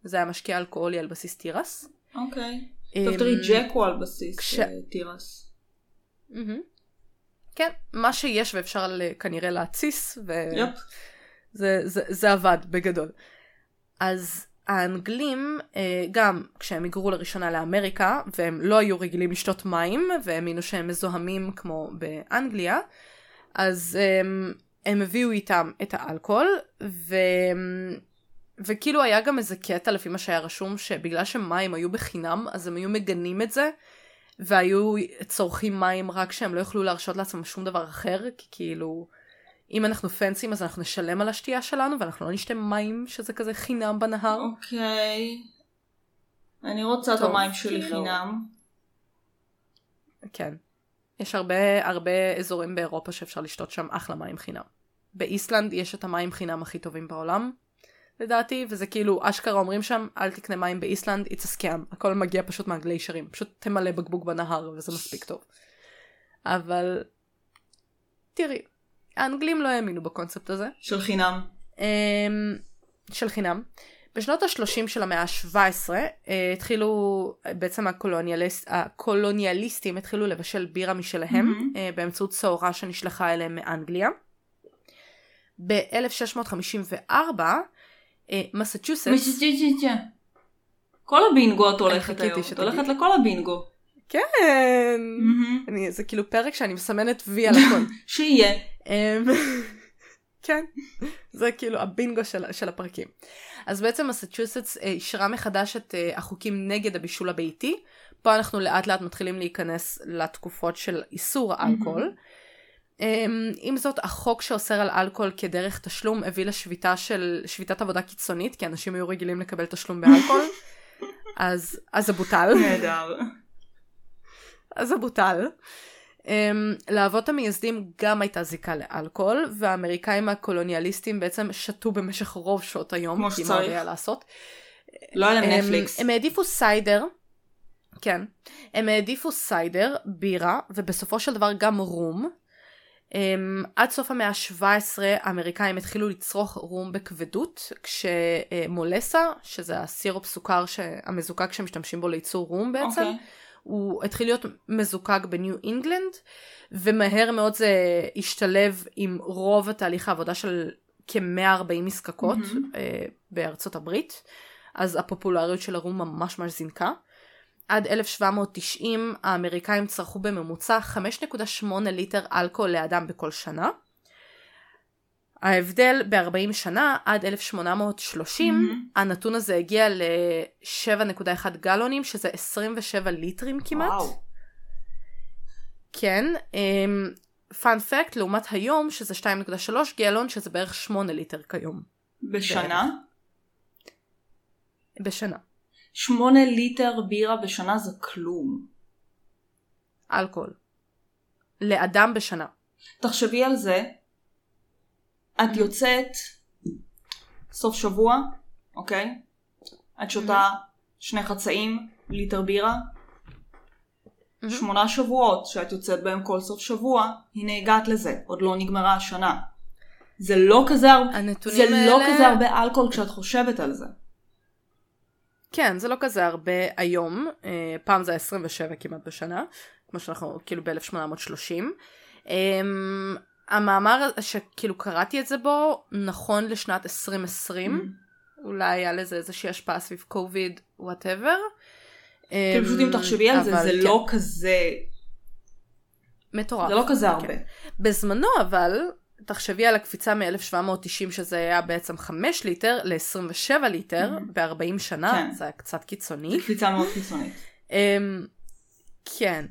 A: זה היה משקה אלכוהולי על בסיס תירס.
B: אוקיי.
A: אמ,
B: טוב תראי ג'ק הוא על בסיס
A: כש-
B: אה, תירס.
A: מהמם. כן, מה שיש ואפשר כנראה להתסיס. וזה זה, זה עבד בגדול. אז האנגלים, אה, גם כשהם היגרו לראשונה לאמריקה, והם לא היו רגילים לשתות מים, והאמינו שהם מזוהמים כמו באנגליה, אז הם, הם הביאו איתם את האלכוהול, וכאילו היה גם איזה קטע לפי מה שהיה רשום, שבגלל שמים היו בחינם, אז הם היו מגנים את זה, והיו צורכים מים רק שהם לא יוכלו להרשות לעצמם שום דבר אחר, כי כאילו, אם אנחנו פנסים אז אנחנו נשלם על השתייה שלנו, ואנחנו לא נשתה מים שזה כזה חינם בנהר.
B: אוקיי. אני רוצה את
A: טוב,
B: המים שלי
A: כאילו-
B: חינם.
A: כן. יש הרבה הרבה אזורים באירופה שאפשר לשתות שם אחלה מים חינם. באיסלנד יש את המים חינם הכי טובים בעולם, לדעתי, וזה כאילו, אשכרה אומרים שם, אל תקנה מים באיסלנד, it's a scam. הכל מגיע פשוט מהגליישרים. פשוט תמלא בקבוק בנהר וזה מספיק טוב. אבל, תראי, האנגלים לא האמינו בקונספט הזה.
B: של חינם.
A: אמ, של חינם. בשנות ה-30 של המאה ה-17 אה, התחילו, בעצם הקולוניאליסט, הקולוניאליסטים התחילו לבשל בירה משלהם
B: מהמם.
A: אה, באמצעות צהורה שנשלחה אליהם מאנגליה. ב-1654 אה, מסצ'וסטס,
B: כל הבינגו את הולכת היום. את. הולכת לכל הבינגו.
A: כן. אני, זה כאילו פרק שאני מסמנת וי על הכל.
B: שיהיה.
A: אמ, כן, זה כאילו הבינגו של, של הפרקים. אז בעצם מסצ'וסטס אה, אישרה מחדש את אה, החוקים נגד הבישול הביתי. פה אנחנו לאט לאט מתחילים להיכנס לתקופות של איסור האלכוהול. אמ, עם זאת, החוק שאוסר על אלכוהול כדרך תשלום הביא לשביתה של, שביתת עבודה קיצונית, כי אנשים היו רגילים לקבל תשלום באלכוהול. אז, אז זה בוטל.
B: נהדר.
A: אז זה בוטל. Um, לאבות המייסדים גם הייתה זיקה לאלכוהול, והאמריקאים הקולוניאליסטים בעצם שתו במשך רוב שעות היום,
B: כמו
A: כי מה
B: שצריך.
A: היה לעשות.
B: לא היה להם
A: הם-
B: נטפליקס.
A: הם העדיפו סיידר, כן, הם העדיפו סיידר, בירה, ובסופו של דבר גם רום. Um, עד סוף המאה ה-17 האמריקאים התחילו לצרוך רום בכבדות, כשמולסה, שזה הסירופ סוכר המזוקק שמשתמשים בו לייצור רום בעצם,
B: אוקיי.
A: הוא התחיל להיות מזוקק בניו אינגלנד, ומהר מאוד זה השתלב עם רוב התהליך העבודה של כ-140 מזקקות. אה, בארצות הברית, אז הפופולריות של הרום ממש ממש זינקה. עד 1790 האמריקאים צרכו בממוצע 5.8 ליטר אלכוהול לאדם בכל שנה. ההבדל ב-40 שנה עד 1830
B: מהמם.
A: הנתון הזה הגיע ל-7.1 גלונים שזה 27 ליטרים כמעט.
B: וואו.
A: כן. פאנ פקט לעומת היום שזה 2.3 גלון שזה בערך 8 ליטר כיום.
B: בשנה?
A: בשנה.
B: שמונה ליטר בירה בשנה זה כלום.
A: אלכוהול. לאדם בשנה.
B: תחשבי על זה, את יוצאת סוף שבוע, אוקיי? את שותה שני חצאים, ליטר בירה. שמונה שבועות שאת יוצאת בהם כל סוף שבוע, הנה הגעת לזה, עוד לא נגמרה השנה. זה לא כזה, הר- זה
A: האלה...
B: לא כזה הרבה אלכוהול כשאת חושבת על זה.
A: כן, זה לא כזה הרבה היום, אה, פעם זה היה 27 כמעט בשנה, כמו שאנחנו כאילו ב-1830. אה, המאמר שכאילו קראתי את זה בו, נכון לשנת 2020, אולי היה לזה איזושהי השפעה סביב COVID, whatever.
B: כאילו פשוט אם תחשבי על זה, זה
A: כן.
B: לא כזה,
A: מטורף.
B: זה לא כזה
A: כן.
B: הרבה.
A: בזמנו אבל, תחשבי על הקפיצה מ-1790 שזה היה בעצם 5 ליטר ל-27 ליטר ב-40 שנה,
B: כן.
A: זה היה קצת קיצוני.
B: זו קפיצה מאוד קיצונית.
A: Um, כן.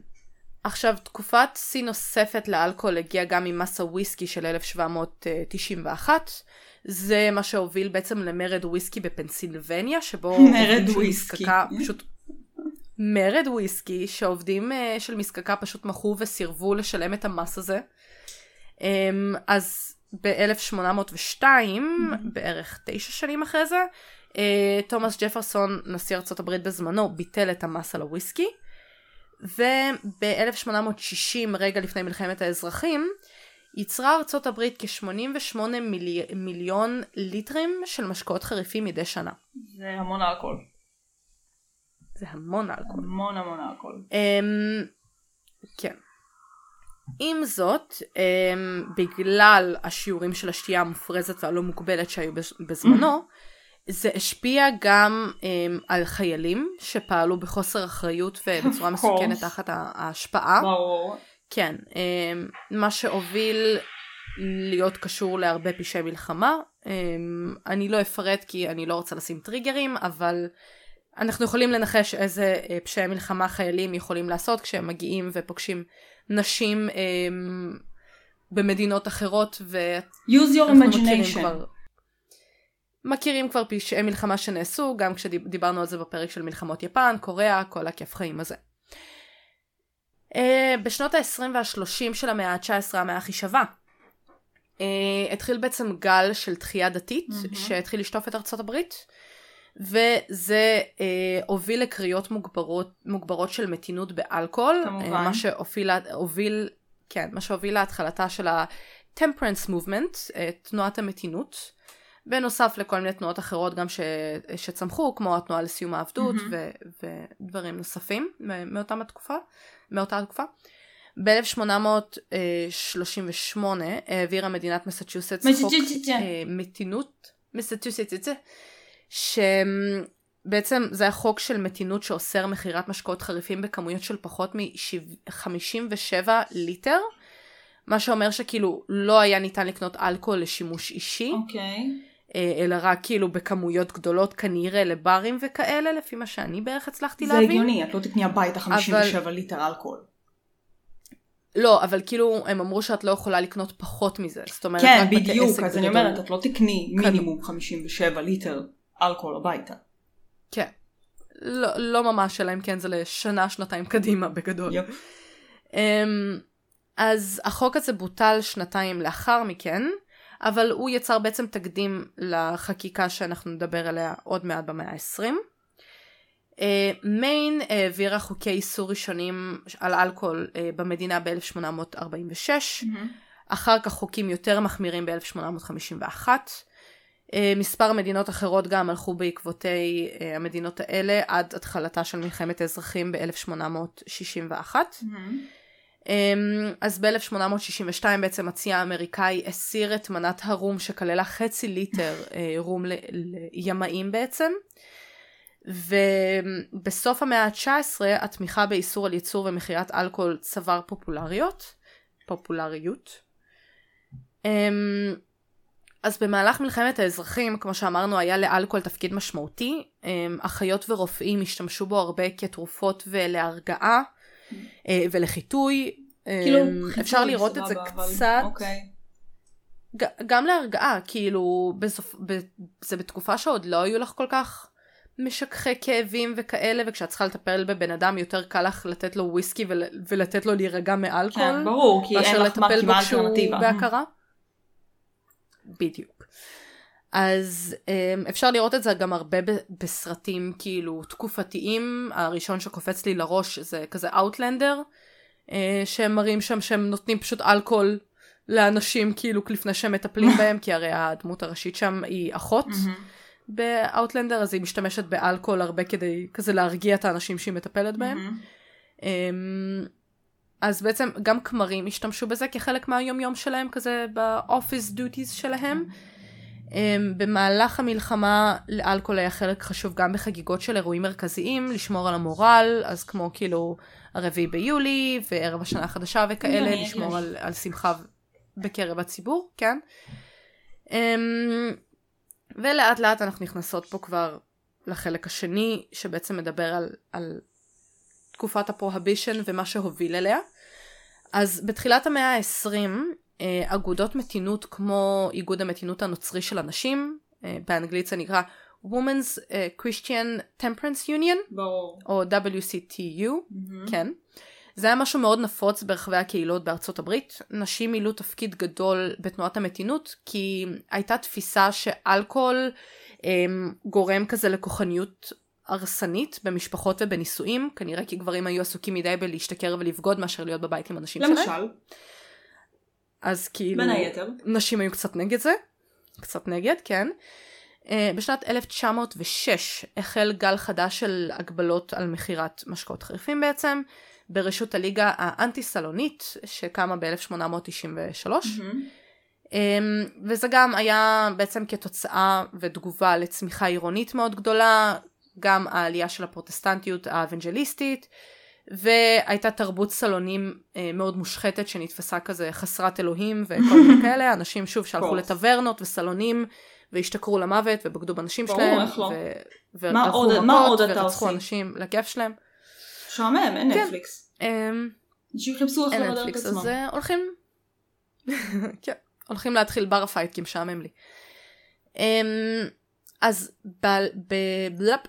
A: עכשיו, תקופת שיא נוספת לאלכוהול הגיעה גם עם מס הוויסקי של 1791. זה מה שהוביל בעצם למרד וויסקי בפנסילבניה, שבו
B: מרד וויסקי.
A: פשוט... מרד וויסקי, שעובדים uh, של מזקקה פשוט מחו וסירבו לשלם את המס הזה. Um, אז ב-1802, בערך תשע שנים אחרי זה, uh, תומאס ג'פרסון, נשיא ארצות הברית בזמנו, ביטל את המס על הוויסקי. וב-1860, רגע לפני מלחמת האזרחים, ייצרה ארצות הברית כ-88 מילי... מיליון ליטרים של משקאות חריפים מדי שנה.
B: זה המון אלכוהול.
A: זה המון אלכוהול.
B: המון המון אלכוהול.
A: Um, כן. עם זאת, um, בגלל השיעורים של השתייה המופרזת והלא מוגבלת שהיו בז- בזמנו, זה השפיע גם um, על חיילים שפעלו בחוסר אחריות ובצורה מסוכנת. תחת ההשפעה.
B: ברור.
A: כן, um, מה שהוביל להיות קשור להרבה פשעי מלחמה, אמ, אני לא אפרט כי אני לא רוצה לשים טריגרים, אבל אנחנו יכולים לנחש איזה אה, פשעי מלחמה חיילים יכולים לעשות כשהם מגיעים ופוגשים נשים אמ, במדינות אחרות ו...
B: use your imagination.
A: כבר, מכירים כבר פשעי מלחמה שנעשו, גם כשדיברנו על זה בפרק של מלחמות יפן, קוריאה, כל הכיף חיים הזה. Uh, בשנות ה-20 וה-30 של המאה ה-19, המאה הכי שווה, uh, התחיל בעצם גל של תחייה דתית, mm-hmm. שהתחיל לשטוף את ארצות הברית, וזה uh, הוביל לקריאות מוגברות, מוגברות של מתינות באלכוהול, כמובן. Uh, מה שהוביל, כן, מה שהוביל להתחלתה של ה-temperance movement, uh, תנועת המתינות. בנוסף לכל מיני תנועות אחרות גם ש... שצמחו, כמו התנועה לסיום העבדות mm-hmm. ו... ודברים נוספים מאותה התקופה. מאותה התקופה. ב-1838 העבירה מדינת מסצ'וסטס חוק אה, מתינות, מסצ'וסטס, שבעצם זה החוק של מתינות שאוסר מכירת משקאות חריפים בכמויות של פחות מ-57 ליטר. מה שאומר שכאילו לא היה ניתן לקנות אלכוהול לשימוש אישי.
B: אוקיי. Okay.
A: אה, אלא רק כאילו בכמויות גדולות כנראה לברים וכאלה, לפי מה שאני בערך הצלחתי זה להבין.
B: זה הגיוני, את לא תקני הביתה 57 אבל... ליטר אלכוהול.
A: לא, אבל כאילו הם אמרו שאת לא יכולה לקנות פחות מזה. זאת אומרת,
B: כן, בדיוק, אז אני אומרת, את לא תקני מינימום 57 ליטר אלכוהול הביתה.
A: כן. לא, לא ממש, אלא אם כן זה לשנה, שנתיים קדימה בגדול. Um, אז החוק הזה בוטל שנתיים לאחר מכן, אבל הוא יצר בעצם תקדים לחקיקה שאנחנו נדבר עליה עוד מעט במאה ה-20. מיין uh, העבירה חוקי איסור ראשונים על אלכוהול uh, במדינה ב-1846, mm-hmm. אחר כך חוקים יותר מחמירים ב-1851. Uh, מספר מדינות אחרות גם הלכו בעקבותי uh, המדינות האלה עד התחלתה של מלחמת האזרחים ב-1861. Mm-hmm. אמ, אז ב-1862 בעצם הצי האמריקאי הסיר את מנת הרום שכללה חצי ליטר אה, רום לימאים בעצם. ובסוף המאה ה-19 התמיכה באיסור על ייצור ומכירת אלכוהול צבר פופולריות. פופולריות. אמ, אז במהלך מלחמת האזרחים, כמו שאמרנו, היה לאלכוהול תפקיד משמעותי. אמ, אחיות ורופאים השתמשו בו הרבה כתרופות ולהרגעה. אה, ולחיטוי. כאילו, חיטוי, אפשר לראות את זה קצת. אוקיי. גם להרגעה, כאילו, בסופ... ב... זה בתקופה שעוד לא היו לך כל כך משככי כאבים וכאלה, וכשאת צריכה לטפל בבן אדם יותר קל לך לתת לו וויסקי ול... ולתת לו להירגע מאלכוהול.
B: כן, ברור, כי אין לך מה כמעט אלטרנטיבה.
A: בהכרה. בדיוק. אז um, אפשר לראות את זה גם הרבה בסרטים כאילו תקופתיים, הראשון שקופץ לי לראש זה כזה אאוטלנדר, uh, שהם מראים שם שהם נותנים פשוט אלכוהול לאנשים כאילו לפני שהם מטפלים בהם, כי הרי הדמות הראשית שם היא אחות. באאוטלנדר אז היא משתמשת באלכוהול הרבה כדי כזה להרגיע את האנשים שהיא מטפלת בהם. אז בעצם גם כמרים השתמשו בזה כחלק מהיום יום שלהם כזה באופיס דוטיז שלהם. Um, במהלך המלחמה לאלכוהול היה חלק חשוב גם בחגיגות של אירועים מרכזיים, לשמור על המורל, אז כמו כאילו הרביעי ביולי וערב השנה החדשה וכאלה, לשמור על, על שמחה בקרב הציבור, כן? Um, ולאט לאט אנחנו נכנסות פה כבר לחלק השני, שבעצם מדבר על, על תקופת הפרוהבישן ומה שהוביל אליה. אז בתחילת המאה ה-20 אה, אגודות מתינות כמו איגוד המתינות הנוצרי של הנשים, אה, באנגלית זה נקרא Women's uh, Christian Temperance Union,
B: ברור.
A: או WCTU, mm-hmm. כן. זה היה משהו מאוד נפוץ ברחבי הקהילות בארצות הברית. נשים מילאו תפקיד גדול בתנועת המתינות, כי הייתה תפיסה שאלכוהול um, גורם כזה לכוחניות הרסנית במשפחות ובנישואים, כנראה כי גברים היו עסוקים מדי בלהשתכר ולבגוד מאשר להיות בבית עם אנשים
B: שלהם. למשל.
A: אז כאילו...
B: בין היתר.
A: נשים היו קצת נגד זה. קצת נגד, כן. Uh, בשנת 1906 החל גל חדש של הגבלות על מכירת משקאות חריפים בעצם, ברשות הליגה האנטי סלונית שקמה ב-1893. Mm-hmm. Um, וזה גם היה בעצם כתוצאה ותגובה לצמיחה עירונית מאוד גדולה, גם העלייה של הפרוטסטנטיות האבנג'ליסטית, והייתה תרבות סלונים אה, מאוד מושחתת שנתפסה כזה חסרת אלוהים וכל מיני כאלה, אנשים שוב שהלכו לטברנות וסלונים והשתכרו למוות ובגדו בנשים
B: ברור,
A: שלהם,
B: איך לא?
A: ו-
B: מה עוד- מה עוד אתה
A: ורצחו
B: עושה?
A: אנשים לכיף שלהם.
B: משעמם, אין
A: כן.
B: נטפליקס.
A: אמ,
B: אנשים חיפשו איך לבדל את עצמם.
A: אז אה, הולכים, כן, הולכים להתחיל בר הפייט כי משעמם לי. אמ, אז ב- ב- בלפ,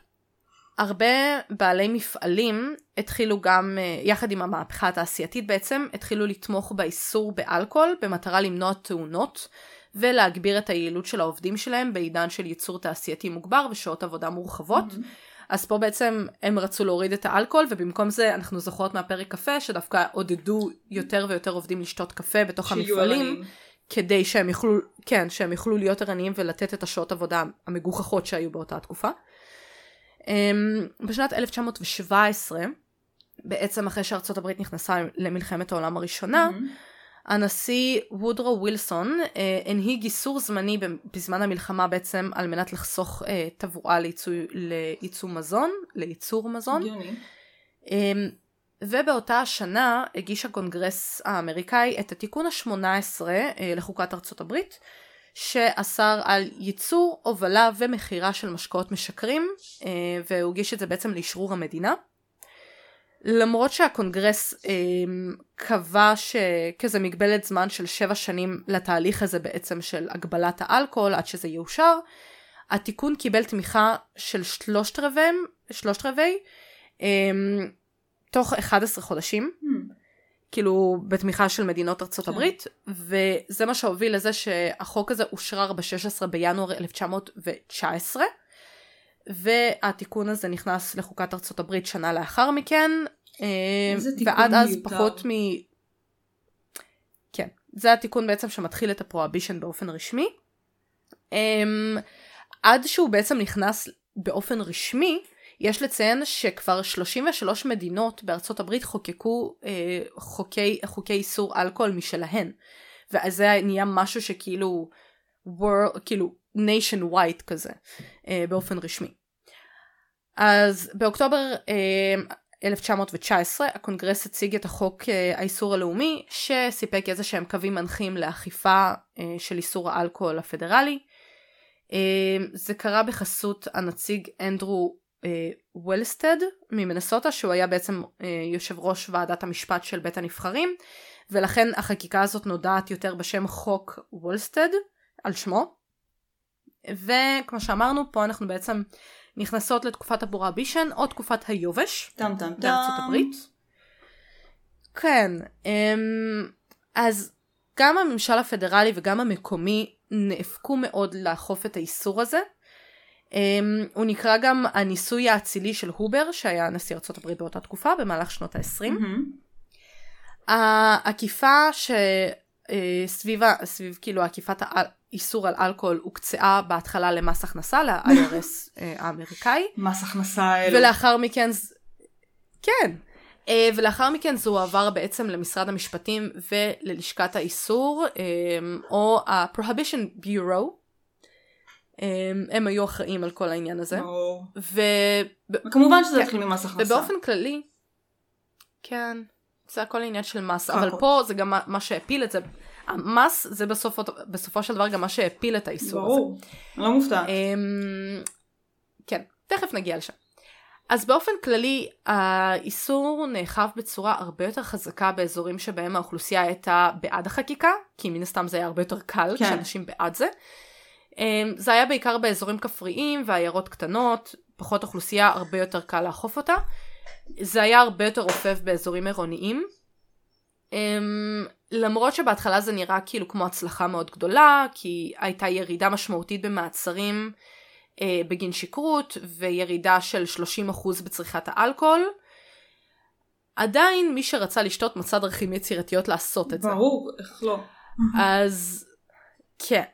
A: הרבה בעלי מפעלים התחילו גם, אה, יחד עם המהפכה התעשייתית בעצם, התחילו לתמוך באיסור באלכוהול במטרה למנוע תאונות ולהגביר את היעילות של העובדים שלהם בעידן של ייצור תעשייתי מוגבר ושעות עבודה מורחבות.
B: מהמם.
A: אז פה בעצם הם רצו להוריד את האלכוהול ובמקום זה אנחנו זוכרות מהפרק קפה שדווקא עודדו יותר ויותר עובדים לשתות קפה בתוך המפעלים
B: ערניים.
A: כדי שהם יוכלו, כן, שהם יוכלו להיות ערניים ולתת את השעות עבודה המגוחכות שהיו באותה תקופה. אמ, בשנת 1917, בעצם אחרי שארצות הברית נכנסה למלחמת העולם הראשונה,
B: מהמם.
A: הנשיא וודרו ווילסון אה, הנהיג איסור זמני בזמן המלחמה בעצם על מנת לחסוך אה, תבואה לייצוא, לייצוא מזון, לייצור מזון. אמ, ובאותה השנה הגיש הקונגרס האמריקאי את התיקון ה-18 אה, לחוקת ארצות הברית, שאסר על ייצור, הובלה ומכירה של משקאות משכרים, אה, והוא הגיש את זה בעצם לאשרור המדינה. למרות שהקונגרס אה, קבע שכזה מגבלת זמן של שבע שנים לתהליך הזה בעצם של הגבלת האלכוהול עד שזה יאושר, התיקון קיבל תמיכה של שלושת רבעי, שלושת רבעי אה, תוך 11 חודשים,
B: מהמם.
A: כאילו בתמיכה של מדינות ארצות
B: כן.
A: הברית, וזה מה שהוביל לזה שהחוק הזה אושרר ב-16 בינואר 1919, והתיקון הזה נכנס לחוקת ארצות הברית שנה לאחר מכן, אה, ועד אז
B: מיותר.
A: פחות מ... כן, זה התיקון בעצם שמתחיל את הפרואבישן באופן רשמי. אמ, עד שהוא בעצם נכנס באופן רשמי, יש לציין שכבר 33 מדינות בארצות הברית חוקקו אה, חוקי, חוקי איסור אלכוהול משלהן. ואז זה נהיה משהו שכאילו, world, כאילו nationwide כזה, אה, באופן רשמי. אז באוקטובר אה, 1919 הקונגרס הציג את החוק אה, האיסור הלאומי שסיפק איזה שהם קווים מנחים לאכיפה אה, של איסור האלכוהול הפדרלי. אה, זה קרה בחסות הנציג אנדרו וולסטד ממנסוטה שהוא היה בעצם אה, יושב ראש ועדת המשפט של בית הנבחרים ולכן החקיקה הזאת נודעת יותר בשם חוק וולסטד על שמו. וכמו שאמרנו פה אנחנו בעצם נכנסות לתקופת הפרוהבישן או תקופת היובש
B: טם טם טם.
A: בארצות הברית. כן, אמ, אז גם הממשל הפדרלי וגם המקומי נאבקו מאוד לאכוף את האיסור הזה. אמ, הוא נקרא גם הניסוי האצילי של הובר שהיה נשיא הברית באותה תקופה במהלך שנות ה-20.
B: מהמם.
A: העקיפה שסביב סביב כאילו עקיפת האיסור על אלכוהול הוקצאה בהתחלה למס הכנסה ל-IRS אה, האמריקאי
B: מס הכנסה האלו.
A: ולאחר מכן כן אה, ולאחר מכן זה הועבר בעצם למשרד המשפטים וללשכת האיסור אה, או ה-Prohibition Bureau אה, הם היו אחראים על כל העניין הזה
B: ברור.
A: ו...
B: וכמובן שזה
A: כן.
B: התחיל ממס הכנסה.
A: ובאופן כללי, כן, זה הכל עניין של מס,
B: הכל.
A: אבל פה זה גם מה- שהפיל את זה, המס זה בסופו, בסופו של דבר גם מה שהפיל את האיסור הזה.
B: ברור. אני לא מופתעת.
A: אמ, כן, תכף נגיע לשם. אז באופן כללי האיסור נאכף בצורה הרבה יותר חזקה באזורים שבהם האוכלוסייה הייתה בעד החקיקה, כי מן הסתם זה היה הרבה יותר קל
B: כן.
A: כשאנשים בעד זה. אמ, זה היה בעיקר באזורים כפריים ועיירות קטנות, פחות אוכלוסייה, הרבה יותר קל לאכוף אותה. זה היה הרבה יותר רופף באזורים עירוניים. אמ, למרות שבהתחלה זה נראה כאילו כמו הצלחה מאוד גדולה, כי הייתה ירידה משמעותית במעצרים אה, בגין שכרות וירידה של 30% בצריכת האלכוהול. עדיין מי שרצה לשתות מצא דרכים יצירתיות לעשות את זה.
B: ברור, איך לא.
A: אז כן.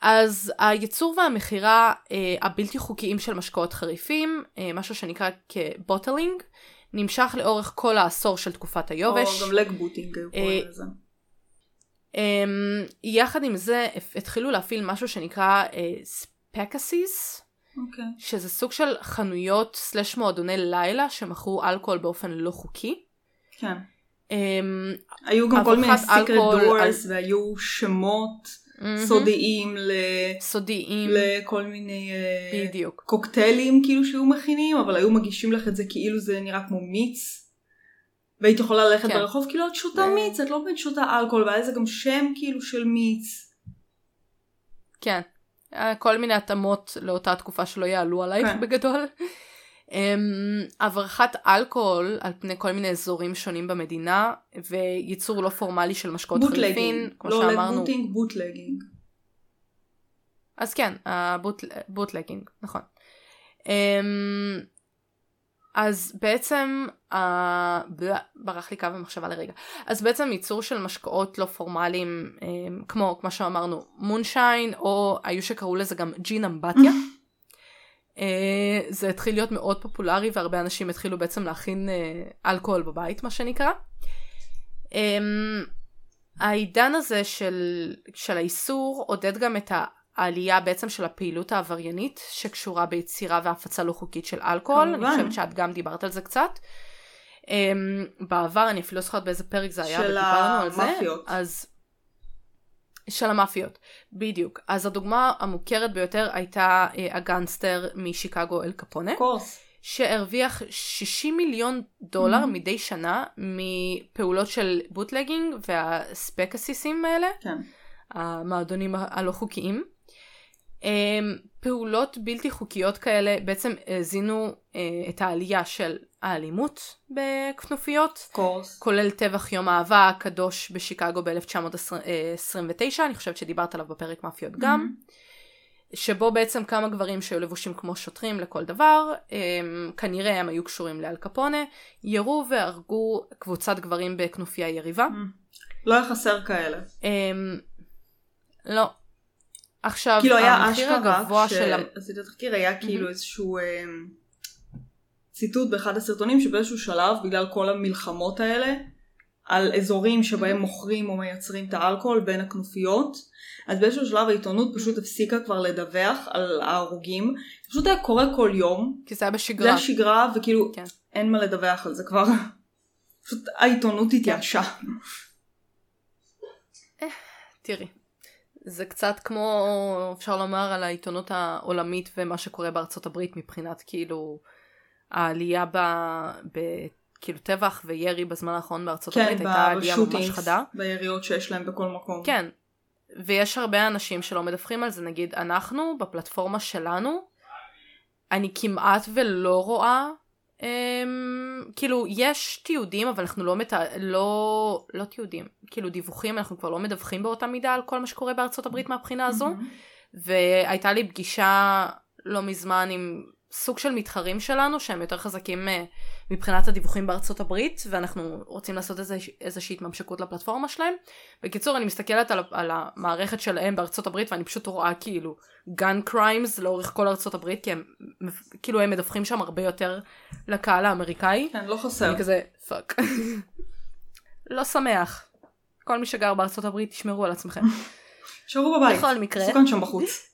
A: אז הייצור והמכירה אה, הבלתי חוקיים של משקאות חריפים, אה, משהו שנקרא כ bootlegging, נמשך לאורך כל העשור של תקופת היובש.
B: או גם leg booting היו קוראים
A: אה,
B: לזה.
A: Um, יחד עם זה התחילו להפעיל משהו שנקרא speakeasies,
B: אוקיי.
A: שזה סוג של חנויות slash מועדוני לילה שמכרו אלכוהול באופן לא חוקי.
B: כן.
A: אמ,
B: היו גם כל מיני סיקרט דורס והיו שמות
A: מהמם.
B: סודיים ל...
A: סודיים,
B: לכל מיני אה,
A: בדיוק.
B: קוקטיילים כאילו שהיו מכינים אבל היו מגישים לך את זה כאילו זה נראה כמו מיץ. והיית יכולה ללכת
A: כן.
B: ברחוב כאילו את שותה
A: ו-
B: מיץ את לא באמת שותה אלכוהול והיה לזה גם שם כאילו של מיץ.
A: כן. היה כל מיני התאמות לאותה תקופה שלא יעלו עלייך
B: כן.
A: בגדול. אמ, הברחת אלכוהול על פני כל מיני אזורים שונים במדינה וייצור לא פורמלי של משקאות
B: bootlegging.
A: כמו
B: לא
A: שאמרנו.
B: legbooting bootlegging.
A: אז כן, ה bootlegging, נכון. אמ, אז בעצם, ה- ב- ברח לי קו המחשבה לרגע. אז בעצם ייצור של משקאות לא פורמליים, אמ, כמו, כמו שאמרנו, moonshine, או היו שקראו לזה גם ג'ין אמבטיה. אה, זה התחיל להיות מאוד פופולרי והרבה אנשים התחילו בעצם להכין אה, אלכוהול בבית, מה שנקרא. אמ, העידן הזה של, של האיסור עודד גם את העלייה בעצם של הפעילות העבריינית שקשורה ביצירה והפצה לא חוקית של אלכוהול.
B: כמובן.
A: אני חושבת שאת גם דיברת על זה קצת. Um, בעבר, אני אפילו לא זוכרת באיזה פרק זה היה,
B: של
A: ודיברנו על זה.
B: המאפיות.
A: אז... של המאפיות, בדיוק. אז הדוגמה המוכרת ביותר הייתה uh, הגנסטר משיקגו אל קפונה.
B: קורס.
A: שהרוויח 60 מיליון דולר
B: Mhm.
A: מדי שנה מפעולות של בוטלגינג והספקסיסים האלה,
B: כן.
A: המועדונים הלא חוקיים. אמ, פעולות בלתי חוקיות כאלה בעצם האזינו אה, את העלייה של האלימות בכנופיות,
B: קורס.
A: כולל טבח יום האהבה הקדוש בשיקגו ב-1929, אני חושבת שדיברת עליו בפרק מאפיות גם. שבו בעצם כמה גברים שהיו לבושים כמו שוטרים לכל דבר, הם, כנראה הם היו קשורים לאל קפונה, ירו והרגו קבוצת גברים בכנופיה יריבה.
B: לא היה חסר כאלה.
A: הם, לא. עכשיו,
B: כאילו היה
A: המחיר
B: אשכרה,
A: הגבוה של... ה-
B: כשעשיתי תחקיר היה כאילו איזשהו אה, ציטוט באחד הסרטונים שבאיזשהו שלב בגלל כל המלחמות האלה על אזורים שבהם מוכרים או מייצרים את האלכוהול בין הכנופיות אז באיזשהו שלב העיתונות פשוט הפסיקה כבר לדווח על ההרוגים פשוט היה קורה כל יום
A: כי זה היה
B: זה
A: בשגרה.
B: השגרה וכאילו
A: כן.
B: אין מה לדווח על זה כבר פשוט העיתונות התייאשה
A: תראי. זה קצת כמו, אפשר לומר, על העיתונות העולמית ומה שקורה בארצות הברית מבחינת כאילו העלייה ב... ב... כאילו טבח וירי בזמן האחרון בארצות
B: כן
A: הברית הייתה עלייה ממש חדה.
B: ביריות שיש להם בכל מקום
A: כן, ויש הרבה אנשים שלא מדווחים על זה, נגיד אנחנו, בפלטפורמה שלנו, אני כמעט ולא רואה, אמ, כאילו יש תיעודים, אבל אנחנו לא, מת... לא, לא תיעודים, כאילו דיווחים, אנחנו כבר לא מדווחים באותה מידה על כל מה שקורה בארצות הברית מהבחינה הזו,
B: מהמם.
A: והייתה לי פגישה לא מזמן עם סוג של מתחרים שלנו שהם יותר חזקים אה, מבחינת הדיווחים בארצות הברית ואנחנו רוצים לעשות איזה, איזושהי התממשקות לפלטפורמה שלהם. בקיצור אני מסתכלת על, על המערכת שלהם בארצות הברית ואני פשוט רואה כאילו gun crimes לאורך כל ארצות הברית כי הם כאילו הם מדווחים שם הרבה יותר לקהל האמריקאי.
B: כן לא חסר
A: אני כזה fuck. לא שמח. כל מי שגר בארצות הברית תשמרו על עצמכם.
B: שבו בבית
A: בכל מקרה.
B: מסוכן שם בחוץ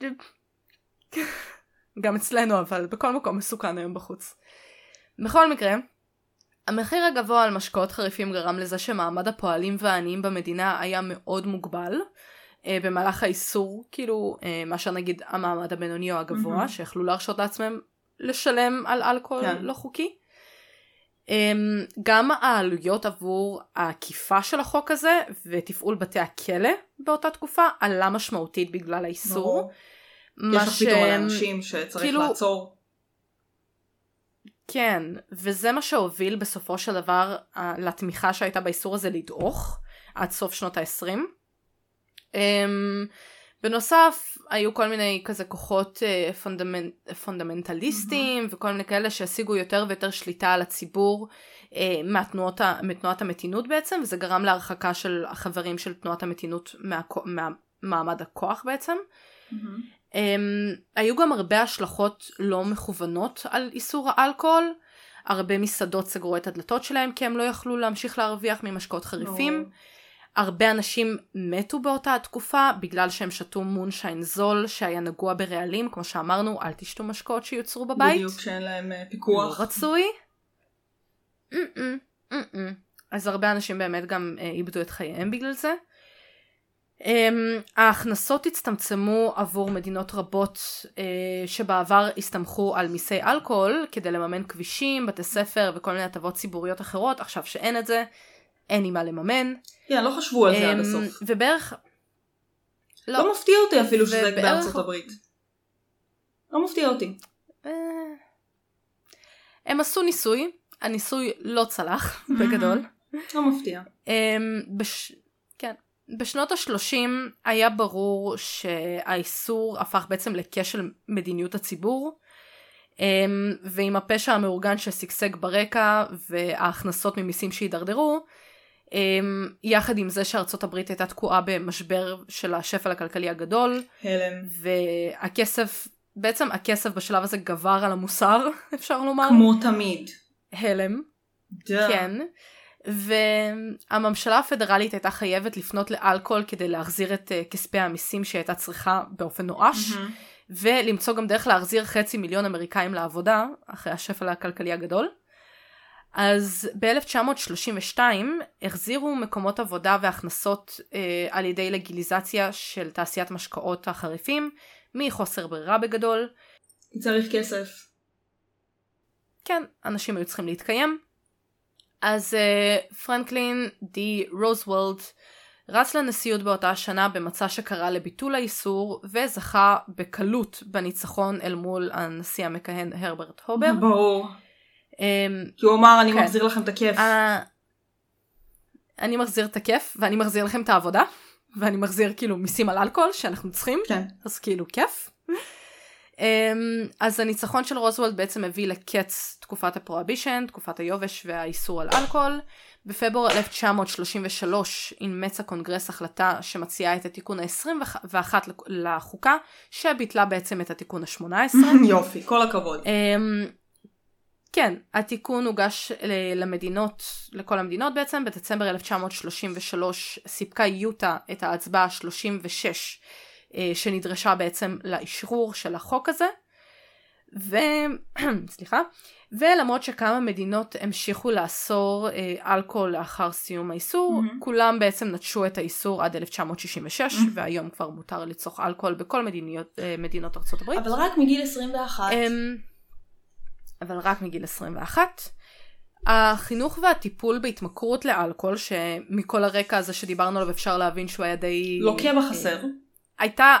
A: גם אצלנו אבל בכל מקום מסוכן היום בחוץ. בכל מקרה, המחיר הגבוה על משקאות חריפים גרם לזה שמעמד הפועלים והעניים במדינה היה מאוד מוגבל. אה, במהלך האיסור, כאילו, אה, מאשר נגיד המעמד הבינוני או הגבוה,
B: מהמם.
A: שיכלו להרשות לעצמם לשלם על אלכוהול
B: כן.
A: לא חוקי. אמ, גם העלויות עבור העקיפה של החוק הזה ותפעול בתי הכלא באותה תקופה עלה משמעותית בגלל האיסור.
B: ברור.
A: מה
B: יש לך פתאום אנשים שצריך
A: כאילו-
B: לעצור.
A: כן, וזה מה שהוביל בסופו של דבר אה, לתמיכה שהייתה באיסור הזה לדעוך עד סוף שנות ה-20. Um, בנוסף, היו כל מיני כזה כוחות uh, פונדמנ... פונדמנטליסטים וכל מיני כאלה שהשיגו יותר ויותר שליטה על הציבור uh, מהתנועות ה... מתנועת המתינות בעצם, וזה גרם להרחקה של החברים של תנועת המתינות מהכ... מהמעמד הכוח בעצם.
B: מהמם.
A: Um, היו גם הרבה השלכות לא מכוונות על איסור האלכוהול. הרבה מסעדות סגרו את הדלתות שלהם כי הם לא יכלו להמשיך להרוויח ממשקאות חריפים.
B: ברור.
A: הרבה אנשים מתו באותה התקופה בגלל שהם שתו מונשיין זול שהיה נגוע ברעלים, כמו שאמרנו, אל תשתו משקאות שיוצרו בבית.
B: בדיוק שאין להם אה, פיקוח.
A: לא רצוי. Mm-mm, mm-mm. אז הרבה אנשים באמת גם אה, איבדו את חייהם בגלל זה. Um, ההכנסות הצטמצמו עבור מדינות רבות uh, שבעבר הסתמכו על מיסי אלכוהול כדי לממן כבישים, בתי ספר וכל מיני הטבות ציבוריות אחרות, עכשיו שאין את זה, אין לי מה לממן.
B: כן, לא חשבו על זה עד
A: Um,
B: הסוף.
A: ובערך...
B: לא מפתיע אותי אפילו שזה
A: ובערך-
B: בארצות הברית. לא מפתיע אותי.
A: אה, הם עשו ניסוי, הניסוי לא צלח בגדול.
B: לא מפתיע.
A: Um, בש... בשנות ה-30 היה ברור שהאיסור הפך בעצם לכשל מדיניות הציבור, um, ועם הפשע המאורגן ששגשג ברקע וההכנסות ממיסים שהידרדרו, um, יחד עם זה שארצות הברית הייתה תקועה במשבר של השפל הכלכלי הגדול,
B: הלם.
A: והכסף, בעצם הכסף בשלב הזה גבר על המוסר, אפשר לומר.
B: כמו תמיד.
A: הלם.
B: דה.
A: כן. והממשלה הפדרלית הייתה חייבת לפנות לאלכוהול כדי להחזיר את uh, כספי המיסים שהיא הייתה צריכה באופן נואש,
B: מהמם.
A: ולמצוא גם דרך להחזיר חצי מיליון אמריקאים לעבודה, אחרי השפל הכלכלי הגדול. אז ב-1932 החזירו מקומות עבודה והכנסות uh, על ידי לגיליזציה של תעשיית משקאות החריפים, מחוסר ברירה בגדול.
B: צריך כסף.
A: כן, אנשים היו צריכים להתקיים. אז uh, פרנקלין די רוזוולד רץ לנשיאות באותה השנה במצע שקרא לביטול האיסור וזכה בקלות בניצחון אל מול הנשיא המכהן הרברט הובר.
B: ברור.
A: Um,
B: כי הוא אמר אני
A: כן.
B: מחזיר לכם את הכיף.
A: אה, אני מחזיר את הכיף ואני מחזיר לכם את העבודה ואני מחזיר כאילו מיסים על אלכוהול שאנחנו צריכים
B: כן.
A: אז כאילו כיף. אמ, אז הניצחון של רוזוולד בעצם הביא לקץ תקופת ה prohibition, תקופת היובש והאיסור על אלכוהול. בפברואר 1933 אימץ הקונגרס החלטה שמציעה את התיקון ה-21 לחוקה, שביטלה בעצם את התיקון ה-18.
B: יופי, כל הכבוד.
A: אמ, כן, התיקון הוגש למדינות, לכל המדינות בעצם, בדצמבר 1933 סיפקה יוטה את ההצבעה ה-36 אה, שנדרשה בעצם לאשרור של החוק הזה. ו... סליחה. ולמרות שכמה מדינות המשיכו לאסור אה, אלכוהול לאחר סיום האיסור,
B: מהמם.
A: כולם בעצם נטשו את האיסור עד 1966,
B: מהמם.
A: והיום כבר מותר לצרוך אלכוהול בכל מדיניות, אה, מדינות ארצות הברית.
B: אבל רק מגיל 21.
A: אמ, אבל רק מגיל 21. החינוך והטיפול בהתמכרות לאלכוהול, שמכל הרקע הזה שדיברנו עליו אפשר להבין שהוא היה די...
B: לוקה בחסר.
A: הייתה,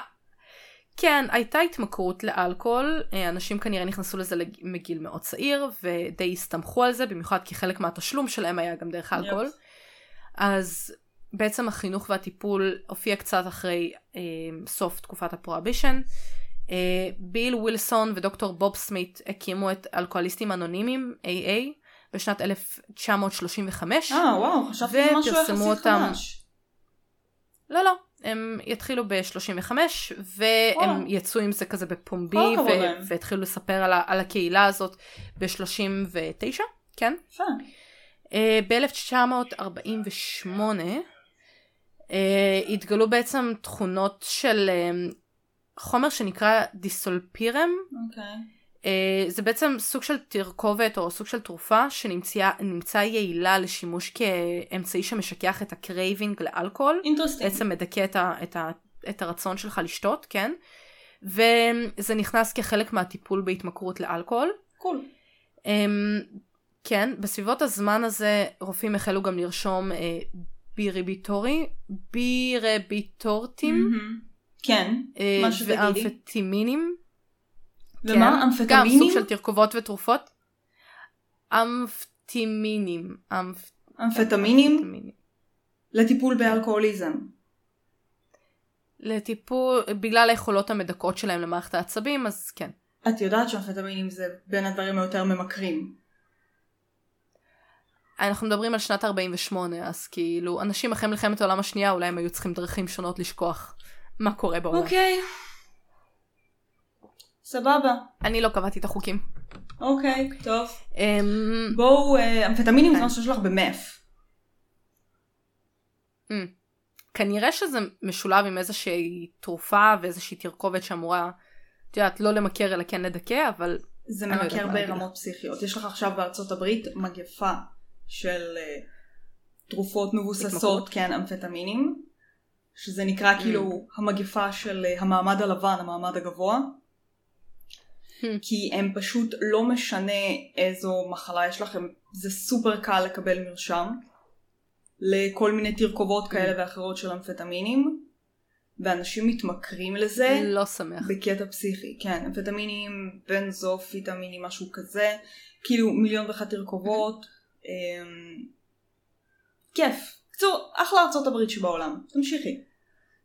A: כן, הייתה התמכרות לאלכוהול, אה, אנשים כנראה נכנסו לזה מגיל מאוד צעיר, ודי הסתמכו על זה, במיוחד כי חלק מהתשלום שלהם היה גם דרך האלכוהול. אז בעצם החינוך והטיפול הופיע קצת אחרי אה, סוף תקופת הפרוהבישן. אה, ביל ווילסון ודוקטור בוב סמית הקימו את אלכוהוליסטים אנונימיים, AA, בשנת 1935.
B: אה, וואו, חשבתי משהו יחסית
A: אותם.
B: חדש.
A: לא, לא, הם יתחילו ב-35, והם. יצאו עם זה כזה בפומבי, ו-. והתחילו לספר על, ה- על הקהילה הזאת ב-39, כן? Uh, ב-1948 uh, התגלו בעצם תכונות של uh, חומר שנקרא דיסולפירם.
B: אוקיי.
A: Uh, זה בעצם סוג של תרכובת או סוג של תרופה שנמצאה יעילה לשימוש כאמצעי שמשכך את ה craving לאלכוהול.
B: interesting.
A: בעצם מדכא את, ה, את, ה, את הרצון שלך לשתות, כן? וזה נכנס כחלק מהטיפול בהתמכרות לאלכוהול.
B: קול.
A: Um, כן, בסביבות הזמן הזה רופאים החלו גם לרשום אה, ביריביטורי, בירביטורטים,
B: מהמם. כן.
A: אה,
B: מה שתגידי.
A: ואמפטימינים.
B: ומה?
A: כן, גם
B: אמפטמינים?
A: סוג של תרכובות ותרופות. אמפטימינים. אמפ-
B: אמפטמינים?
A: אמפטמינים.
B: לטיפול באלכוהוליזם.
A: לטיפול, בגלל היכולות המדכאות שלהם למערכת העצבים, אז כן.
B: את יודעת שאמפטמינים זה בין הדברים היותר ממכרים.
A: אנחנו מדברים על שנת 48, אז כאילו, אנשים אחרי מלחמת העולם השנייה, אולי הם היו צריכים דרכים שונות לשכוח מה קורה בעולם.
B: אוקיי. סבבה.
A: אני לא קבעתי את החוקים.
B: אוקיי, טוב.
A: אמ,
B: בואו, אה, אמפטמינים זה
A: כן.
B: משהו שלך במף.
A: אמ, כנראה שזה משולב עם איזושהי תרופה ואיזושהי תרכובת שאמורה, את יודעת, לא למכר אלא כן לדכא, אבל...
B: זה
A: לא
B: ממכר ברמות פסיכיות. יש לך עכשיו בארצות הברית מגפה של אה, תרופות מבוססות? כן, אמפטמינים, שזה נקרא
A: Mm.
B: כאילו המגפה של אה, המעמד הלבן, המעמד הגבוה.
A: Hmm.
B: כי הם פשוט לא משנה איזו מחלה יש לכם, זה סופר קל לקבל מרשם לכל מיני תרכובות כאלה ואחרות של אמפטמינים, ואנשים מתמכרים לזה.
A: לא שמח.
B: בקטע פסיכי, כן, אמפטמינים, בנזופיטמינים, משהו כזה, כאילו מיליון ואחת תרכובות, אמ, כיף. קצור, אחלה ארצות הברית שבעולם, תמשיכי.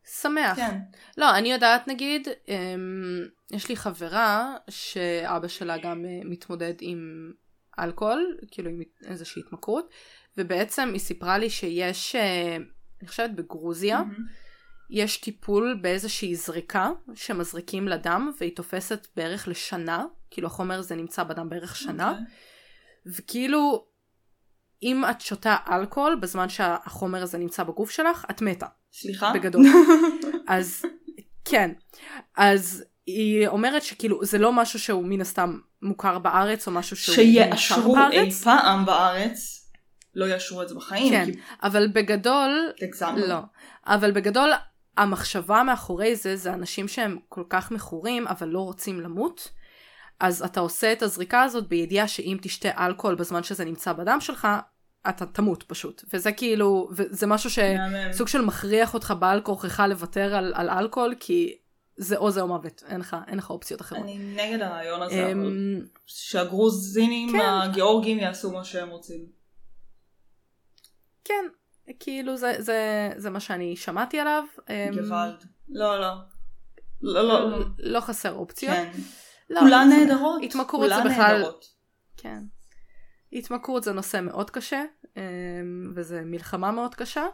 A: שמח.
B: כן.
A: לא, אני יודעת נגיד, אמ, יש לי חברה שאבא שלה גם אה, מתמודד עם אלכוהול, כאילו עם איזושהי התמכרות, ובעצם היא סיפרה לי שיש, אה, אני חושבת בגרוזיה,
B: מהמם.
A: יש טיפול באיזושהי זריקה שמזריקים לדם, והיא תופסת בערך לשנה, כאילו החומר הזה נמצא בדם בערך שנה,
B: אוקיי.
A: וכאילו, אם את שותה אלכוהול בזמן שהחומר הזה נמצא בגוף שלך, את מתה.
B: סליחה?
A: בגדול. אז כן. אז היא אומרת שכאילו זה לא משהו שהוא מן הסתם מוכר בארץ או משהו שהוא מאושר
B: שיאשרו אי
A: בארץ,
B: פעם בארץ, לא יאשרו את זה בחיים.
A: כן.
B: כי
A: אבל בגדול,
B: הגזמנו.
A: לא. אבל בגדול המחשבה מאחורי זה זה אנשים שהם כל כך מכורים אבל לא רוצים למות. אז אתה עושה את הזריקה הזאת בידיעה שאם תשתה אלכוהול בזמן שזה נמצא בדם שלך, אתה תמות פשוט. וזה כאילו, וזה משהו ש...
B: מהמם.
A: סוג של מכריח אותך בעל כורחך לוותר על, על אלכוהול, כי זה או זה או מוות, אין לך, אין לך אופציות אחרות.
B: אני נגד הרעיון הזה, אבל
A: אמ,
B: שהגרוזינים
A: כן.
B: הגיאורגים יעשו מה שהם רוצים.
A: כן, כאילו זה, זה, זה מה שאני שמעתי עליו. אמ,
B: גוואלד. לא, לא. לא, לא.
A: לא חסר אופציות.
B: כן.
A: לא,
B: כולן
A: זה-
B: נהדרות.
A: התמכרות זה
B: כולן
A: בכלל-
B: נהדרות.
A: כן. התמכרות זה נושא מאוד קשה, אמ, וזה מלחמה מאוד קשה.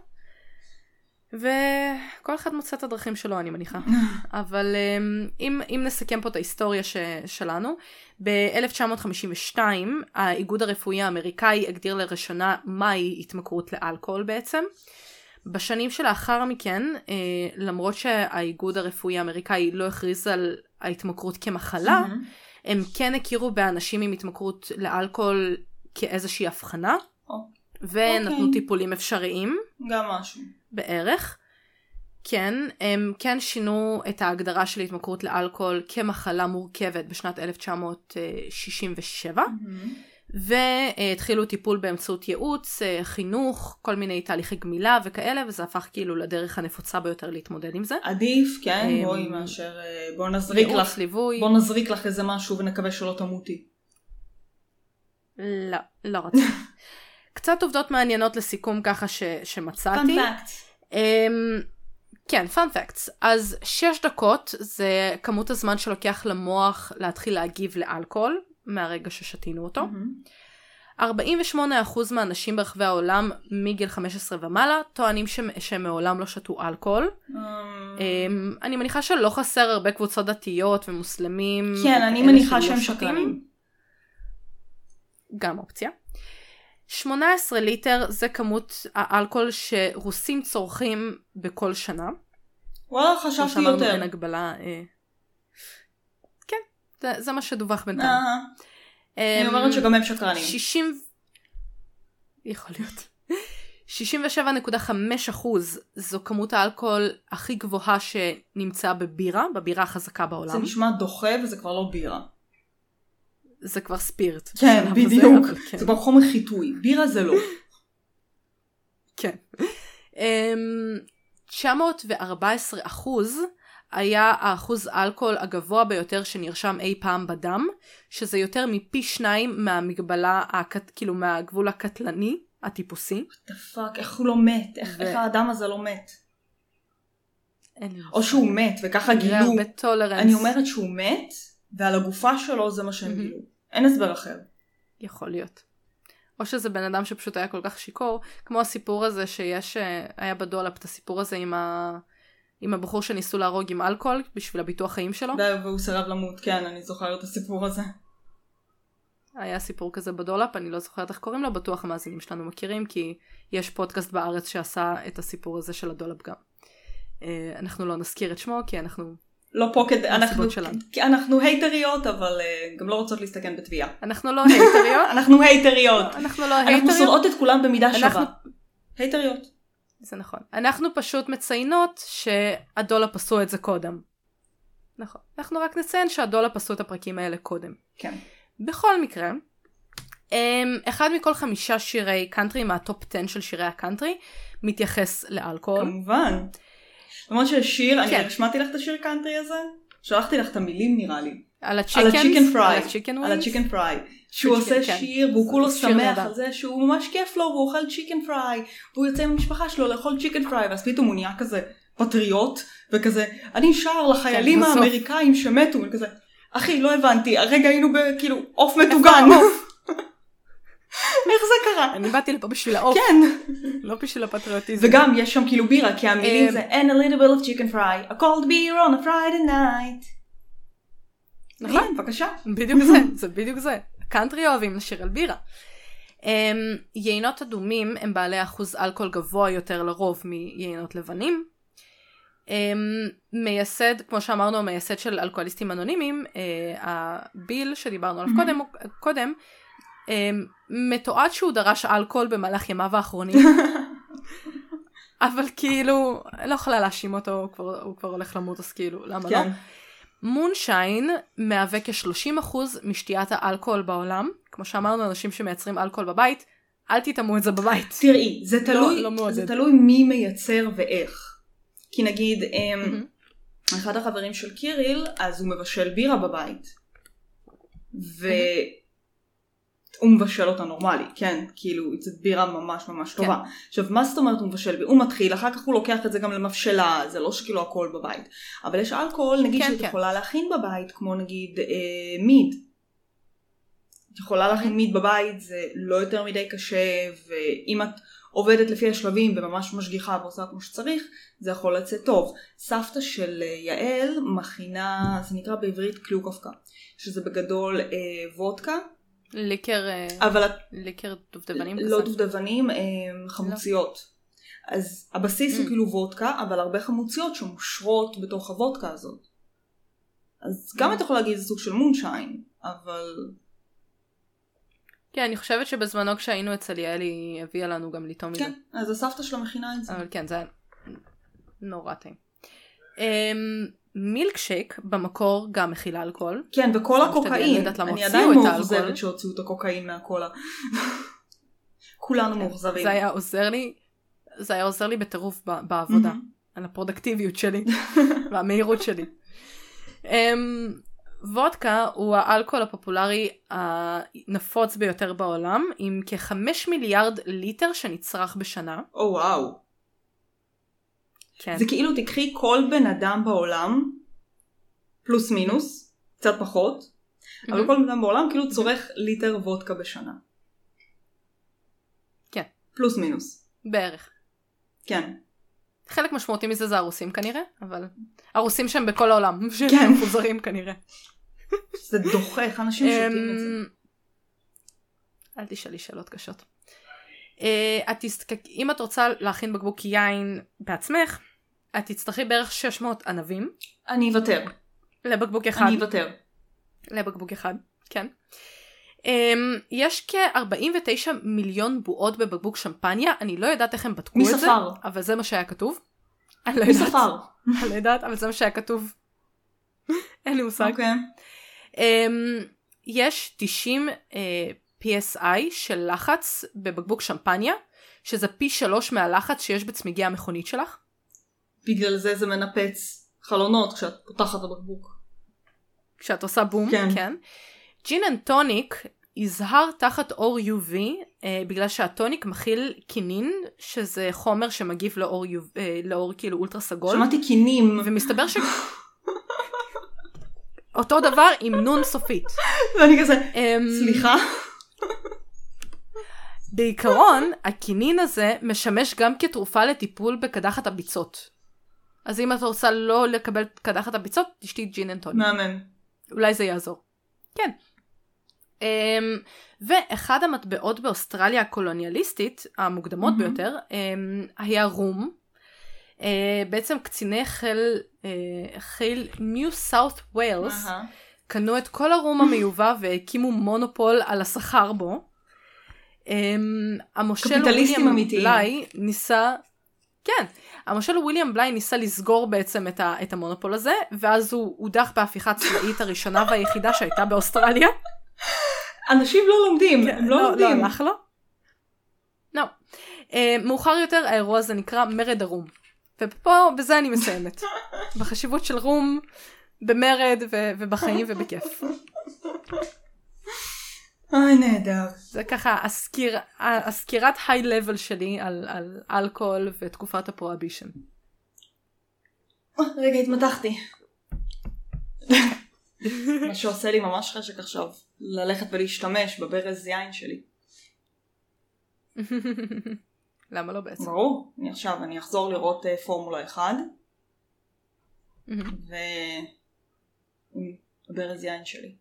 A: וכל אחד מוצא את הדרכים שלו אני מניחה. אבל אמ, אם, אם נסכם פה את ההיסטוריה ש, שלנו, ב-1952 האיגוד הרפואי האמריקאי הגדיר לראשונה מהי התמכרות לאלכוהול בעצם. בשנים שלאחר מכן, אה, למרות שהאיגוד הרפואי האמריקאי לא הכריז על ההתמכרות כמחלה,
B: מהמם.
A: הם כן הכירו באנשים עם התמכרות לאלכוהול כאיזושהי הבחנה,
B: או,
A: ונתנו
B: אוקיי.
A: טיפולים אפשריים.
B: גם משהו.
A: בערך. כן, הם כן שינו את ההגדרה של התמכרות לאלכוהול כמחלה מורכבת בשנת 1967,
B: מהמם.
A: והתחילו טיפול באמצעות ייעוץ, אה, חינוך, כל מיני תהליכי גמילה וכאלה, וזה הפך כאילו לדרך הנפוצה ביותר להתמודד עם זה.
B: עדיף, כן,
A: אמ,
B: בואי מאשר אה, בוא נזריק לך,
A: ליווי,
B: בוא נזריק לך איזה משהו ונקווה שלא תמותי.
A: לא, לא רציתי. קצת עובדות מעניינות לסיכום ככה ש, שמצאתי.
B: פאנפקט.
A: Um, כן, פאנפקטס. אז שש דקות זה כמות הזמן שלוקח למוח להתחיל להגיב לאלכוהול מהרגע ששתינו אותו. 48% מהאנשים ברחבי העולם מגיל 15 ומעלה טוענים ש- שהם מעולם לא שתו אלכוהול.
B: אמ,
A: Um, אני מניחה שלא חסר הרבה קבוצות דתיות ומוסלמים.
B: כן, אני מניחה שהם
A: שותים. גם אופציה. 18 ליטר זה כמות האלכוהול שרוסים צורכים בכל שנה.
B: וואלה, חשבתי יותר.
A: אין הגבלה. אה... כן, זה, זה מה שדווח בינתיים.
B: אה, אני
A: אמ,
B: אומרת שגם הם שקרנים.
A: 60... יכול להיות. 67.5 אחוז זו כמות האלכוהול הכי גבוהה שנמצאה בבירה, בבירה החזקה
B: זה
A: בעולם.
B: נשמע דוחה וזה כבר לא בירה.
A: זה כבר ספירט.
B: כן, בדיוק.
A: אבל כן.
B: זה כבר חומר חיטוי. בירה זה לא.
A: כן. אמ, 914 אחוז היה האחוז אלכוהול הגבוה ביותר שנרשם אי פעם בדם, שזה יותר מפי שניים מהמגבלה, הקט, כאילו מהגבול הקטלני, הטיפוסי.
B: the fuck, איך הוא לא מת? איך
A: ו-
B: איך האדם הזה לא מת? או שהוא מת, וככה גילו. אני אומרת שהוא מת, ועל הגופה שלו זה מה שהם. גילו. אין הסבר אחר.
A: יכול להיות. או שזה בן אדם שפשוט היה כל כך שיכור, כמו הסיפור הזה שיש, אה, היה ב Dollop את הסיפור הזה עם, ה... עם הבחור שניסו להרוג עם אלכוהול בשביל הביטוח חיים שלו.
B: והוא סירב למות, כן, אני זוכרת את הסיפור הזה.
A: היה סיפור כזה ב Dollop, אני לא זוכרת איך קוראים לו, בטוח המאזינים שלנו מכירים, כי יש פודקאסט בארץ שעשה את הסיפור הזה של ה Dollop גם. אה, אנחנו לא נזכיר את שמו כי אנחנו
B: לא פה כדי, אנחנו. כי אנחנו הייטריות אבל אה, גם לא רוצות להסתכן בתביעה.
A: אנחנו לא הייטריות,
B: אנחנו הייטריות.
A: אנחנו לא
B: אנחנו
A: הייטריות,
B: שונאות את כולם במידה
A: אנחנו-
B: שווה. הייטריות.
A: זה נכון. אנחנו פשוט מציינות שה Dollop עשו את זה קודם. נכון. אנחנו רק נציין שה Dollop עשו את הפרקים האלה קודם.
B: כן.
A: בכל מקרה, אמ, אחד מכל חמישה שירי קאנטרי מה top 10 של שירי הקאנטרי מתייחס לאלכוהול.
B: כמובן. למרות שהשיר, אני
A: כן.
B: השמעתי לך את השיר קאנטרי הזה? שלחתי לך את המילים נראה לי.
A: על ה
B: chicken fried.
A: על ה
B: chicken fried. שהוא עושה
A: כן.
B: שיר והוא כולו שמח. על זה שהוא ממש כיף לו והוא אוכל chicken fried והוא יוצא עם המשפחה שלו לאכול chicken fried ואז פתאום הוא נהיה כזה פטריוט וכזה אני שר לחיילים
A: בסוף.
B: האמריקאים שמתו וכזה אחי לא הבנתי הרגע היינו בכאילו עוף מטוגן? איך זה קרה?
A: אני באתי לפה בשביל העוף,
B: כן
A: לא בשביל הפטריוטיזם.
B: וגם יש שם כאילו בירה כי המילים
A: אה,
B: זה and a little bit of chicken fry a cold beer on a Friday night.
A: נכון.
B: הנה, בבקשה.
A: בדיוק זה, זה בדיוק זה. קאנטרי אוהבים לשיר על בירה. Um, יינות אדומים הם בעלי אחוז אלכוהול גבוה יותר לרוב מיינות לבנים. Um, מייסד, כמו שאמרנו, המייסד של אלכוהוליסטים אנונימיים, uh, הביל שדיברנו עליו. קודם, קודם מתועד שהוא דרש אלכוהול במהלך ימיו האחרונים. אבל כאילו, לא יכולה להאשים אותו, הוא כבר, הוא כבר הולך למות, אז כאילו, למה לא?
B: כן.
A: מונשיין מהווה כ-30% משתיית האלכוהול בעולם. כמו שאמרנו, אנשים שמייצרים אלכוהול בבית, אל תטעמו את זה בבית.
B: תראי, זה תלוי,
A: לא מעודד.
B: זה תלוי מי מייצר ואיך. כי נגיד, אמ,
A: מהמם.
B: אחד החברים של קיריל, אז הוא מבשל בירה בבית. והוא מבשל אותה נורמלי, כן? כאילו, זו בירה ממש ממש
A: כן.
B: טובה. עכשיו, מה זאת אומרת הוא מבשל? הוא מתחיל, אחר כך הוא לוקח את זה גם למבשלה, זה לא שכאילו הכל בבית. אבל יש אלכוהול, נגיד,
A: כן,
B: שאת
A: כן.
B: יכולה להכין בבית, כמו נגיד אה, מיד. את יכולה להכין מיד בבית, זה לא יותר מדי קשה, ואם את עובדת לפי השלבים וממש משגיחה ועושה כמו שצריך, זה יכול לצאת טוב. סבתא של אה, יעל מכינה, זה נקרא בעברית קלוקופקה, שזה בגדול אה, וודקה,
A: ליקר, אה,
B: אבל
A: ליקר דובדבנים כזה.
B: לא דובדבנים, אה, חמוציות. אז הבסיס הוא
A: Mm.
B: כאילו וודקה, אבל הרבה חמוציות שמושרות בתוך הוודקה הזאת. אז גם
A: Mm.
B: את יכולה להגיד זה סוג של מונשיין, אבל
A: כן, אני חושבת שבזמנו כשהיינו אצל יעל היא הביאה לנו גם לטעום מזה.
B: כן, אז הסבתא שלה מכינה את זה.
A: אבל כן, זה היה נורא טעים. אמ, מילקשייק במקור גם מכיל אלכוהול.
B: כן, וכל הקוקאין, אני עדיין. מאוכזבת שהוציאו את הקוקאין מהקולה. כולנו מאוכזבים.
A: זה היה עוזר לי, זה היה עוזר לי בטירוף בעבודה.
B: מהמם.
A: על הפרודקטיביות שלי והמהירות שלי. Um, וודקה הוא האלכוהול הפופולרי הנפוץ ביותר בעולם עם כחמש מיליארד ליטר שנצרך בשנה.
B: או וואו.
A: כן.
B: זה כאילו תקחי כל בן אדם בעולם, פלוס מינוס, קצת פחות, אבל
A: מהמם.
B: כל בן אדם בעולם כאילו צורך ליטר וודקה בשנה.
A: כן.
B: פלוס מינוס.
A: בערך.
B: כן.
A: חלק משמעותי מזה זה הרוסים כנראה, אבל הרוסים שהם בכל העולם,
B: כן.
A: שהם מפוזרים כנראה.
B: זה דוחה, איך אנשים שותים את זה.
A: אמ, אל תשאלי שאלות קשות. אה, את תסתכל, אם את רוצה להכין בקבוק יין בעצמך, את תצטרכי בערך 600 ענבים
B: אני אוותר.
A: לבקבוק אחד.
B: אני אוותר.
A: לבקבוק אחד, כן. Um, יש כ-49 מיליון בועות בבקבוק שמפניה, אני לא יודעת איך הם בדקו את זה,
B: ספר?
A: אבל זה מה שהיה כתוב. אני לא יודעת,
B: ספר?
A: אני לא יודעת, אבל זה מה שהיה כתוב. אין לי מושג.
B: אוקיי.
A: אמ, יש 90 אה, PSI של לחץ בבקבוק שמפניה, שזה פי שלוש מהלחץ שיש בצמיגי המכונית שלך.
B: בגלל זה זה מנפץ חלונות כשאת פותחת הבקבוק.
A: כשאת עושה בום,
B: כן.
A: כן. gin and tonic יזהר תחת אור UV אה, בגלל שהטוניק מכיל קינין שזה חומר שמגיב לאור, UV, אה, לאור כאילו אולטרה סגול
B: שמעתי קינים,
A: ומסתבר ש... אותו דבר עם נון סופית.
B: ואני כזה,
A: אמ,
B: סליחה?
A: בעיקרון הקינין הזה משמש גם כתרופה לטיפול בקדחת הביצות. אז אם את רוצה לא לקבל קדחת הביצות תשתי gin and tonic.
B: מהמם.
A: אולי זה יעזור. כן. Um, ואחד המטבעות באוסטרליה הקולוניאליסטית, המוקדמות
B: מהמם.
A: ביותר, um, היה רום. אה, בעצם קציני חיל, אה, חיל ניו סאות' ווילס
B: אהה.
A: קנו את כל הרום המיובא והקימו מונופול על השכר בו. אמ, המושל
B: קפיטליסטים
A: וויליאם
B: אמיתיים.
A: בליי ניסה, כן, המושל וויליאם בליי ניסה לסגור בעצם את, ה, את המונופול הזה, ואז הוא הודח בהפיכה הצבאית הראשונה והיחידה שהייתה באוסטרליה.
B: אנשים לא לומדים, הם לא לומדים.
A: לא הלך לו. לא. אה, מאוחר יותר האירוע הזה נקרא מרד הרום. ופה, בזה אני מסיימת. בחשיבות של רום, במרד ו- ובחיים ובכיף.
B: אוי נהדר.
A: זה ככה הסקיר, הסקירת היי לבל שלי על, על אלכוהול ותקופת הפרוהבישן.
B: רגע התמתחתי. מה שעושה לי ממש חשק עכשיו, ללכת ולהשתמש בברז יין שלי.
A: למה לא בעצם?
B: ברור, אני עכשיו אני אחזור לראות אה, פורמולה 1 והברז יין שלי.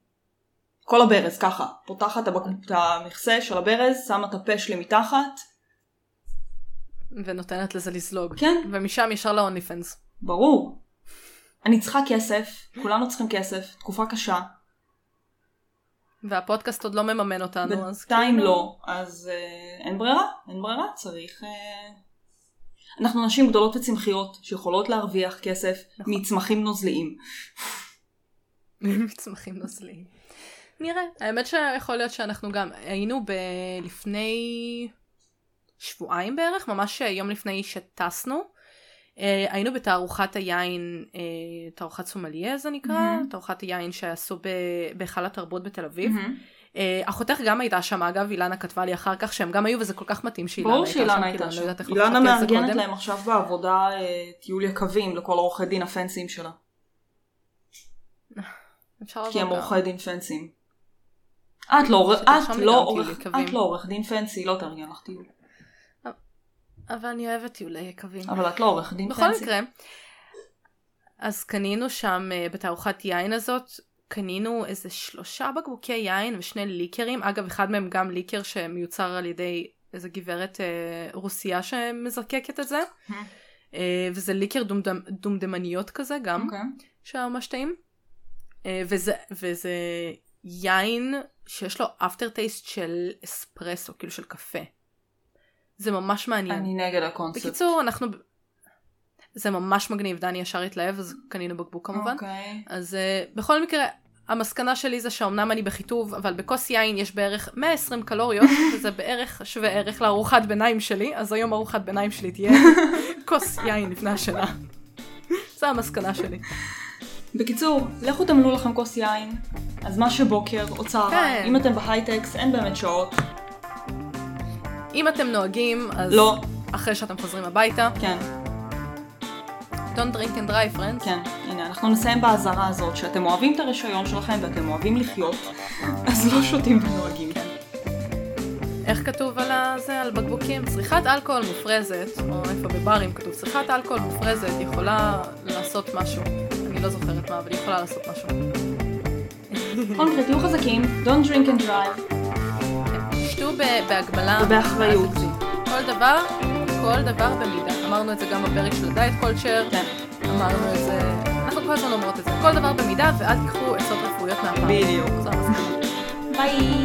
B: כל הברז ככה, פותחת את המכסה של הברז, שמה את הפה שלי מתחת,
A: ונותנת לזה לזלוג.
B: כן,
A: ומשם ישר ל-only fans.
B: ברור. אני צריכה כסף, כולנו צריכים כסף, תקופה קשה,
A: והפודקאסט עוד לא מממן אותנו, אז
B: בינתיים
A: כאילו-
B: לא, אז אה, אין ברירה, אין ברירה, צריך... אה... אנחנו נשים גדולות וצמחיות שיכולות להרוויח כסף
A: נכון.
B: מצמחים נוזליים.
A: מצמחים נוזליים. נראה. האמת שיכול להיות שאנחנו גם היינו ב... לפני שבועיים בערך, ממש יום לפני שטסנו. אה, היינו בתערוכת היין, אה, תערוכת סומליה זה נקרא,
B: מהמם.
A: תערוכת היין שעשו בהיכל התרבות בתל אביב. אה, אחותך גם הייתה שם אגב, אילנה כתבה לי אחר כך שהם גם היו וזה כל כך מתאים שאילנה
B: ברור
A: הייתה שם,
B: שאילנה
A: כאילו,
B: הייתה
A: לא
B: שם.
A: לא
B: אילנה
A: על זה
B: מארגנת. להם עכשיו בעבודה טיול יקבים לכל עורכי דין הפנסיים שלה. כי הם. עורכי דין פנסיים. את לא עורך- לא לא עורך דין פנסי, לא תארגן לך טיול.
A: אבל אני אוהבת טיולי יקבים.
B: אבל את לא עורך דין
A: בכל
B: פנסי.
A: מקרה, אז קנינו שם אה, בתערוכת יין הזאת, קנינו איזה שלושה בקבוקי יין ושני ליקרים, אגב אחד מהם גם ליקר שמיוצר על ידי איזה גברת אה, רוסייה שמזקקת את זה. אה, וזה ליקר דומדם, דומדמניות כזה גם,
B: אוקיי.
A: שהיה ממש טעים, אה, וזה, וזה יין שיש לו אפטר טייסט של אספרסו, כאילו של קפה. זה ממש מעניין.
B: אני נגד הקונספט.
A: בקיצור, אנחנו... זה ממש מגניב, דני ישר התלהב, אז קנינו בקבוק כמובן.
B: אוקיי.
A: אז uh, בכל מקרה, המסקנה שלי זה שאומנם אני בחיטוב, אבל בכוס יין יש בערך 120 קלוריות, וזה בערך שווה ערך לארוחת ביניים שלי, אז היום ארוחת ביניים שלי תהיה כוס יין לפני השינה. זו המסקנה שלי.
B: בקיצור, לכו תמלאו לכם כוס יין, אז מה שבוקר או צהריים,
A: כן.
B: אם אתם בהייטקס אין באמת שעות,
A: אם אתם נוהגים, אז
B: לא,
A: אחרי שאתם חוזרים הביתה,
B: כן,
A: don't drink and drive, friends.
B: כן, הנה, אנחנו נסיים באזהרה הזאת, שאתם אוהבים את הרישיון שלכם ואתם אוהבים לחיות, אז לא שותים ונוהגים.
A: כן. איך כתוב על הזה, על בקבוקים? צריכת אלכוהול מופרזת, או איפה בברים כתוב, צריכת אלכוהול מופרזת יכולה לעשות משהו. לא זוכרת מה, אבל היא יכולה לעשות משהו.
B: בכל מקרה, תהיו חזקים, don't drink and drive,
A: שתו בהגבלה.
B: ובאחריות.
A: כל דבר, כל דבר במידה. אמרנו את זה גם בפרק של הדייט קולצ'ר,
B: כן,
A: אמרנו את זה, אנחנו כל הזמן אומרות את זה. כל דבר במידה, ואל תיקחו עצות רפואיות מהפעם.
B: בדיוק.
A: המסקנה.
B: ביי.